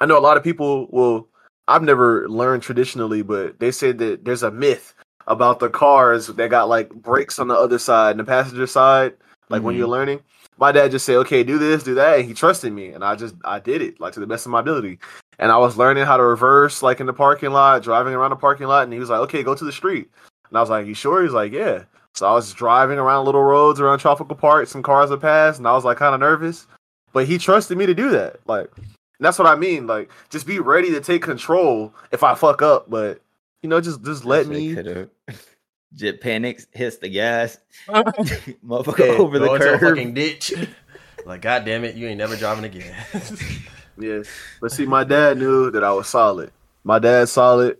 A: I know a lot of people will. I've never learned traditionally, but they said that there's a myth about the cars that got like brakes on the other side and the passenger side. Like when
B: Mhm.
A: you're learning, my dad just said, "Okay, do this, do that," and he trusted me, and I just I did it like to the best of my ability. And I was learning how to reverse, like in the parking lot, driving around the parking lot, and he was like, "Okay, go to the street," and I was like, "You sure?" He's like, "Yeah." So I was driving around little roads around Tropical Park. Some cars would pass, and I was like kind of nervous, but he trusted me to do that. Like and that's what I mean. Like, just be ready to take control if I fuck up. But you know, just just let me.
B: Could've... Jet panics, hits the gas, motherfucker
A: Yeah,
B: over the
C: Go into a
B: curb.
C: fucking ditch. like, god damn it, you ain't never driving again.
A: Yeah. But see, my dad knew that I was solid. My dad's solid.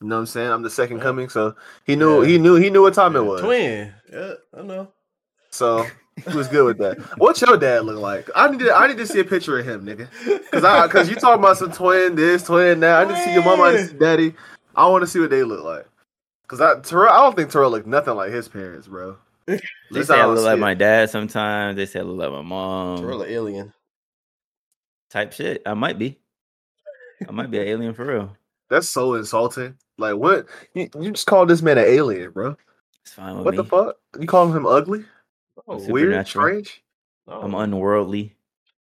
A: You know what I'm saying? I'm the second
C: Yeah.
A: coming, so he knew
C: Yeah.
A: he knew he knew what time it was.
C: Twin. Yeah, I know.
A: So he was good with that. What's your dad look like? I need to I need to see a picture of him, nigga. Cause I cause you talking about some twin this, twin that. I need to see your mama, I need to see daddy. I want to see what they look like. Cause I Terrell, I don't think Terrell looked nothing like his parents, bro.
B: They
A: Least
B: say I look like
A: it.
B: my dad sometimes. They say I look like my mom.
C: Terrell an alien.
B: Type shit. I might be. I might be an alien for real.
A: That's so insulting. Like what? You, you just called this man an alien, bro.
B: It's fine with
A: What
B: me.
A: the fuck? You calling him ugly?
C: Oh,
A: Weird? Strange?
C: no.
B: I'm oh. unworldly.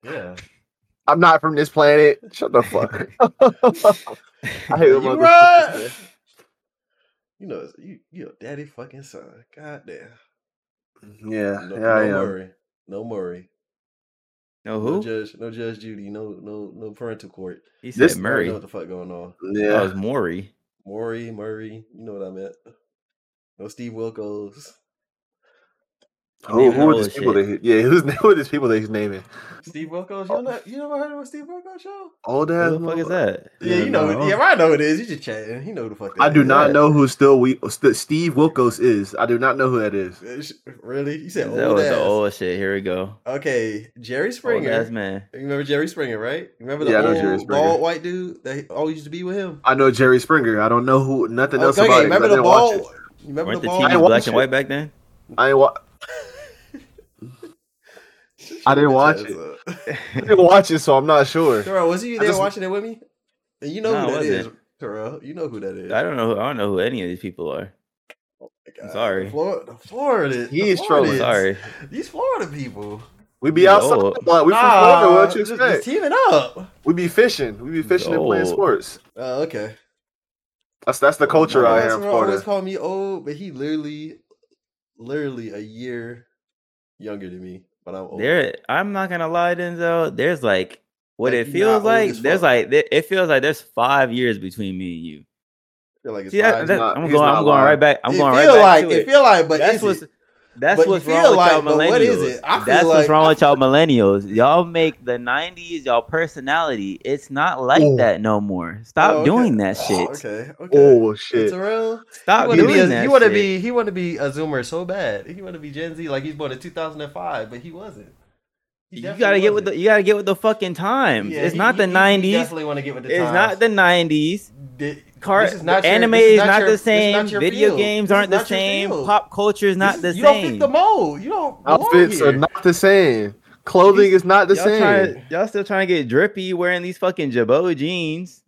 C: Yeah.
A: I'm not from this planet. Shut the fuck. up. I hate
C: You right. You know, you you a daddy fucking son. God damn.
A: Mm, yeah,
C: No,
A: yeah,
C: no. Murray. No Murray.
B: No
C: No
B: who?
C: judge. No judge Judy. No no no parental court.
B: He said
A: This-
B: Murray.
C: know what the fuck going on.
B: That
A: Yeah,
B: was Maury.
C: Maury, Murray. You know what I meant. No Steve Wilkos.
A: Who, who are
B: old
A: these people? That he, yeah, who's who are these people that he's naming?
C: Steve Wilkos. You don't know, you never heard of a Steve Wilkos show?
A: Old ass.
B: Who the fuck is that?
C: Yeah,
A: Yeah,
C: you know.
A: no.
C: Yeah, I know who it is. You just chatting. He know who the fuck. That
A: I do
C: is.
A: not
B: that?
A: know who still we st- Steve Wilkos is. I do not know who that is.
C: Uh, Really? You said
B: That
C: old
B: was
C: ass.
B: the old shit. Here we go.
C: Okay, Jerry
B: Old
C: Springer.
B: ass man.
C: You remember Jerry Springer, right? You remember the
A: Yeah,
C: old
A: Jerry
C: bald white dude that always used to be with him?
A: I know Jerry Springer. I don't know who nothing else
C: okay,
A: about it. 'cause
C: remember
A: I
C: the
A: didn't watch
C: bald?
A: it.
C: You remember
B: Weren't
C: the
B: the
C: bald?
A: I
B: TVs
A: ain't
B: black and white back then?
A: I ain't wa- I didn't watch it.
C: it.
A: I didn't watch it, so I'm not sure.
C: Dora, was you there
A: just-
C: watching it with me? And you know
B: No,
C: who that
B: it
C: is,
B: wasn't.
C: Terrell. You know who that is.
B: I don't know. Who, I don't know who any of these people are.
C: Oh my
B: I'm
C: God.
B: sorry.
C: The Florida, the Florida.
A: He
C: the
A: is trolling.
B: Sorry.
C: These Florida people.
A: We be
B: He's
A: outside.
B: old.
A: Like, we from
C: Nah,
A: Florida. What you
C: just-
A: expect?
C: just teaming up.
A: We be fishing. We be fishing and playing sports.
C: Oh, okay.
A: That's that's the oh, culture
C: My
A: out here in
C: husband always
A: Florida.
C: call me old, but he literally, literally a year younger than me. But I'm old.
B: There, I'm not gonna lie, Denzel. There's like what
C: Like,
B: it feels like. There's like it feels like there's five years between me and you.
C: I feel like it's
B: See, that, that,
A: not,
B: I'm going. I'm going right back. I'm
C: it
B: going
C: feel
B: right back
C: like it.
B: it.
C: feel like, but
B: That's what's
C: it?
B: That's
C: But
B: what's
C: feel
B: wrong with
C: like-
B: y'all
C: but what is
B: millennials.
C: it? I feel
B: That's what's wrong
C: I
B: with y'all millennials. Y'all make the '90s y'all personality. It's not like
A: Ooh.
B: that no more. Stop
C: Oh, okay.
B: doing that oh, shit.
C: Okay. Okay.
A: Oh shit!
C: Terrell,
B: Stop
C: he want to
B: doing
C: be. A,
B: that.
C: he want to be. He want to be a Zoomer so bad. He want to be Gen Z, like he's born in 2005, but he wasn't. He
B: You gotta get with the. You gotta get with the fucking times.
C: Yeah,
B: it's
C: he-
B: not the
C: he
B: '90s.
C: Definitely want to get with the
B: It's
C: times.
B: not the '90s.
C: Di-
B: Car-
C: this is not your-
B: anime
C: this
B: is
C: not
B: not,
C: your-
B: the
C: this is not
B: same. Video
C: field.
B: games aren't the same. Pop culture is not
C: This-
B: the
C: you
B: same.
C: don't fit the mold. You don't.
A: Outfits
C: here.
A: are not the same. Clothing is not the
B: y'all,
A: same.
B: trying, y'all still trying to get drippy wearing these fucking Jabot jeans.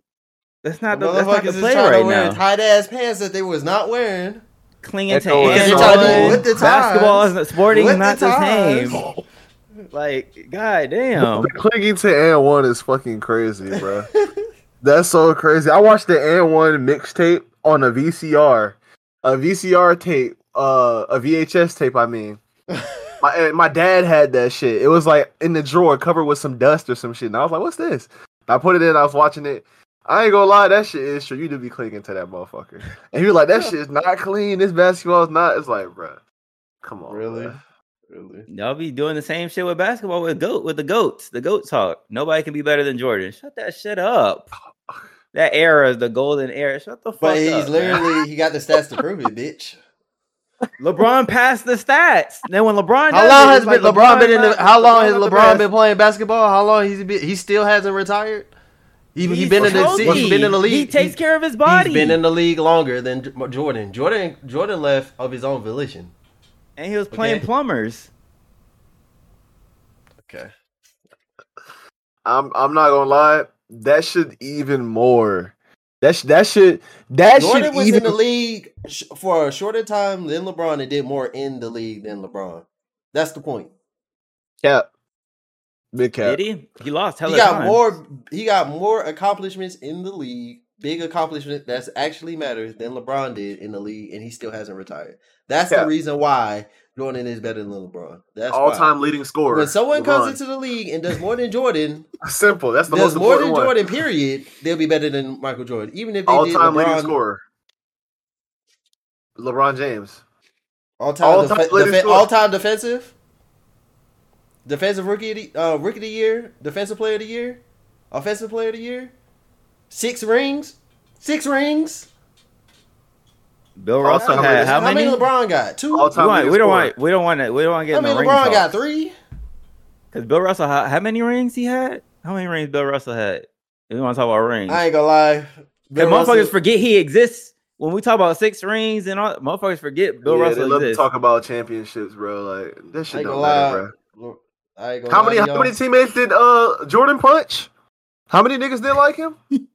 B: That's not the, that's not
C: Motherfuckers
B: the play
C: trying to
B: right
C: wear
B: now.
C: tight ass pants that they was not wearing.
B: Clinging to
A: Echo is
B: and
A: so-
C: Trying to
B: one.
C: with the
B: Basketball is
C: times.
B: sporting is
C: With
B: not
C: the
B: the, same. Like, god damn.
A: Clinging to and one is fucking crazy, bro. That's so crazy. I watched the and one mixtape on a VCR, a VCR tape, uh, a VHS tape. I mean, my and my dad had that shit. It was like in the drawer, covered with some dust or some shit. And I was like, "What's this?" I put it in. I was watching it. I ain't gonna lie, that shit is true. You do be clinging to that motherfucker. And he was like, "That shit is not clean. This basketball is not." It's like, bro, come on,
C: Really?
A: bruh.
C: Really?
B: Y'all be doing the same shit with basketball with goat with the goats. The goat talk. Nobody can be better than Jordan. Shut that shit up. That era is the golden era. Shut the fuck
C: But he's
B: up. man.
C: literally he got the stats to prove it, bitch.
B: LeBron passed the stats. Then when LeBron,
C: How long
B: it,
C: has
B: it's like
C: been LeBron been in the? How long has LeBron been playing basketball? How long he's been? He still hasn't retired. He he
B: He's
C: been in the he's been in the league.
B: He takes
C: He-
B: care of his body.
C: He's been in the league longer than Jordan. Jordan Jordan left of his own volition.
B: and he was playing
C: Okay.
B: plumbers.
C: Okay.
A: I'm I'm not gonna lie. That should even more. That sh- that should that
C: Jordan
A: should
C: was
A: even
C: in the league sh- for a shorter time than LeBron and did more in the league than LeBron. That's the point.
A: cap. Big cap.
B: Did he? He lost hella
C: he got
B: time.
C: more. He got more accomplishments in the league. Big accomplishment that's actually matters than LeBron did in the league, and he still hasn't retired. That's
A: Yeah.
C: the reason why Jordan is better than LeBron. That's
A: all time leading scorer.
C: When someone
A: LeBron.
C: comes into the league and does more than Jordan,
A: simple. That's the
C: does
A: most
C: more than
A: one.
C: Jordan. Period. They'll be better than Michael Jordan, even if they
A: All
C: did
A: time leading scorer. LeBron James.
C: All time,
A: All-time
C: defe-
A: leading
C: all time defensive, defensive rookie, of the, uh, rookie of the year, defensive player of the year, offensive player of the year, six rings, six rings.
B: Bill Russell
A: time
B: had
A: leaders.
B: how, many?
C: LeBron got? Two.
A: All
B: We,
A: time
B: want, we don't want. We don't want to. We don't want to get
C: I
B: in the
C: mean,
B: ring
C: LeBron
B: talk.
C: got three.
B: Because Bill Russell, how, how many rings he had? How many rings Bill Russell had? If we want to talk about rings.
C: I ain't gonna lie. Bill
B: Because motherfuckers forget he exists. When we talk about six rings and all, motherfuckers forget Bill
A: yeah,
B: Russell
A: they love
B: exists.
A: to talk about championships, bro. Like that
C: I
A: shit don't
C: gonna
A: matter, bro.
C: I ain't gonna
A: How
C: lie
A: many how
C: y'all.
A: many teammates did uh Jordan punch? How many niggas didn't like him?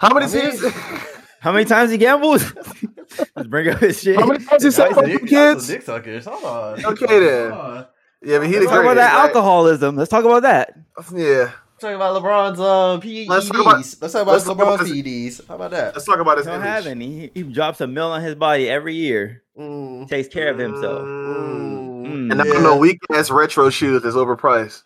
A: How many
C: I mean-
A: teams?
B: How many times he gambled? Let's bring up his shit.
A: How many times he
C: Nice
A: said
C: dick-
A: kids?
C: dick suckers. Hold on.
A: Okay, then.
C: Hold on.
A: Yeah, but he
B: Let's talk about that
A: right?
B: alcoholism. Let's talk about that.
A: Yeah,
C: Talking about LeBron's um, PEDs.
A: Let's talk about-
C: Let's talk about
A: let's talk about
C: LeBron's
A: his-
C: PEDs. How about that?
A: let's talk about his
B: don't
A: image.
B: have any. He, he drops a mill on his body every year.
C: Mm.
B: Takes care of himself.
A: Mm.
C: Mm.
A: And I don't know, weak ass retro shoes is overpriced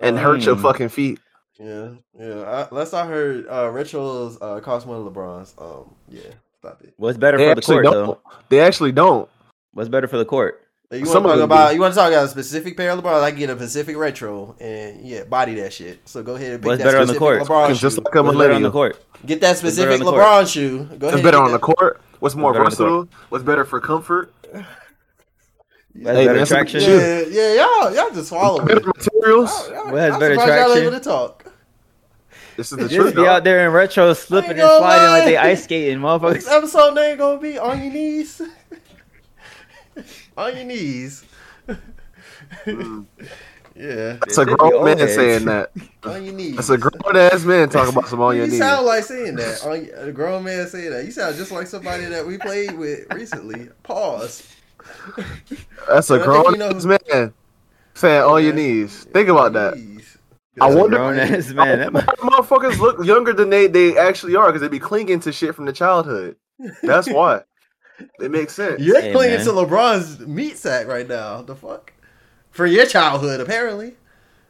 A: and hurt your
B: Mm.
A: fucking feet.
C: Yeah, yeah. I, last I heard, uh, retros uh, cost more than LeBron's. Um, yeah, stop it.
B: What's better
A: They
B: for the court,
A: don't.
B: though?
A: They actually don't.
B: What's better for the court?
C: You want to talk about? You want to talk about a specific pair of LeBron? I get a specific retro and yeah, body that shit. So go ahead and pick
B: What's
C: that
B: better on the
C: specific
B: court?
C: LeBron shoe.
A: just like a
B: What's better on the
A: millennial.
B: court?
C: Get that specific
B: on the court?
C: LeBron shoe. Go ahead.
A: What's
C: and
A: better
C: get
A: on the court? What's more
B: better on the court?
A: versatile? What's better for comfort?
B: That's
A: Hey,
B: better traction.
C: Yeah, yeah, y'all, y'all just swallow
A: Better
C: it.
A: materials?
C: Y'all- y'all-
B: What has
C: I'm
B: better
C: surprised y'all
B: traction?
C: able to talk.
A: This is the
B: Just
A: truth.
B: be
A: dog.
B: out there in retro slipping and
C: gonna
B: sliding like they ice skating, motherfuckers.
C: This
B: motherfuckers.
C: episode name gonna be on your knees. on your knees.
A: Mm.
C: yeah, Yeah.
A: That's a
B: They should
A: grown man
B: heads.
A: saying that.
C: On your knees.
A: That's a grown ass man talking about some on your knees.
C: you sound like saying that. On y- a grown man saying that. You sound just like somebody that we played with recently. Pause.
A: That's a
C: And I think
A: grown
C: you know-
A: ass man saying on your knees. Think about that.
C: Knees.
A: I wonder-
B: grown ass man. That might-
A: Motherfuckers look younger than they, they actually are because they be clinging to shit from the childhood. That's why. It makes sense.
C: You're
B: Hey,
C: clinging
B: man.
C: to LeBron's meat sack right now. The fuck? For your childhood, apparently.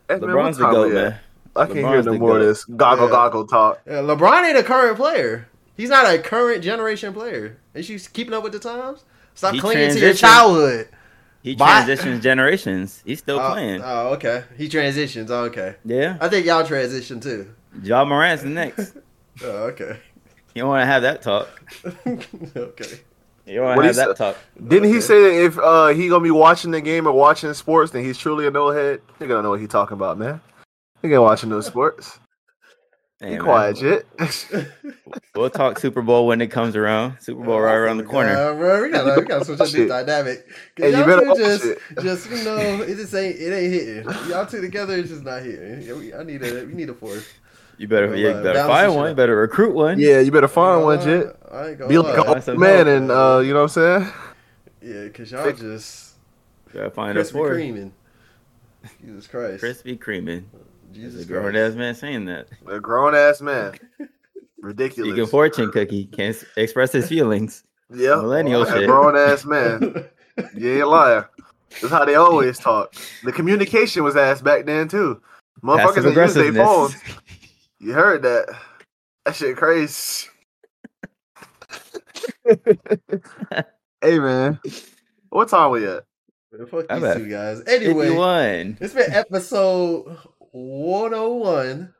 A: Hey, man,
B: LeBron's the goat, man.
A: I can't hear no
B: the
A: more of this goggle
C: Yeah.
A: goggle talk.
C: Yeah, LeBron ain't a current player. He's not a current generation player. Is she keeping up with the times? Stop
B: He
C: clinging to your childhood.
B: He
C: Bye.
B: transitions generations. He's still
C: Oh,
B: playing.
C: Oh, okay. He transitions. Oh, okay.
B: yeah.
C: I think y'all transition too.
B: Ja Morant's the next.
C: Oh, okay.
B: You don't want to have that talk.
C: okay.
B: You don't want to have that
A: said-
B: talk.
A: Didn't he say that if uh, he gonna be watching the game or watching sports, then he's truly a no head? Nigga don't know what he talking about, man. He ain't watching no sports.
B: Hey,
A: quiet, shit.
B: We'll talk Super Bowl when it comes around. Super Bowl right around the corner.
C: Uh, bro, we gotta, we gotta switch up this dynamic.
A: Hey, you
C: y'all
A: better
C: two just,
A: it.
C: just you know, it just ain't, it ain't hitting. Y'all two together, it's just not hitting. Yeah, we- I need a, we need a fourth.
B: You better, yeah,
C: uh,
B: you better find one. You better recruit one.
A: yeah, you better find one,
C: Uh,
A: shit.
C: I
A: Be like a old man, and uh, you know what I'm saying?
C: Yeah, cause y'all just
B: You gotta find a
C: Krispy
B: four.
C: Kreming. Jesus Christ.
B: Krispy creaming. There's
C: Jesus
B: a grown ass man saying that.
A: A grown ass man. Ridiculous.
B: Speaking fortune cookie can't express his feelings.
A: yeah,
B: millennial
A: a
B: shit.
A: grown ass man. Yeah, you ain't lying. That's how they always talk. The communication was ass back then too. Motherfuckers
B: Passive
A: didn't use their phones. You heard that? That shit crazy. hey man, what time we at?
C: Man, Fuck
B: I'm
C: these
B: at
C: two guys. Anyway,
B: 51.
C: it's been episode 101.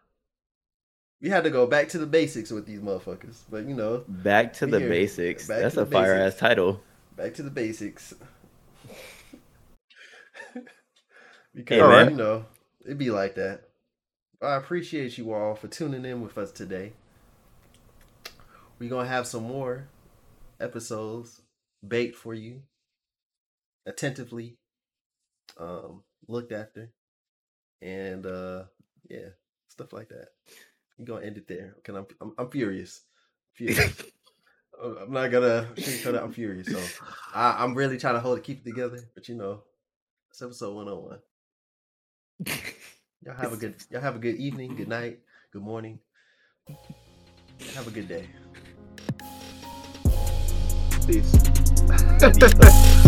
C: We had to go back to the basics with these motherfuckers, but you know,
B: Back to the
C: Here.
B: basics.
C: Back
B: That's a fire ass title.
C: back to the basics. because
B: man.
C: you know, it'd be like that. I appreciate you all for tuning in with us today. We're gonna have some more episodes baked for you, attentively um, looked after, and uh, yeah, stuff like that. I'm gonna end it there. Cause I'm I'm, I'm furious, furious. I'm I'm not gonna sugarcoat it. I'm furious. So I, I'm really trying to hold it, keep it together. But you know, it's episode 101. Y'all have a good y'all have a good evening, good night, good morning. Have a good day.
A: Peace.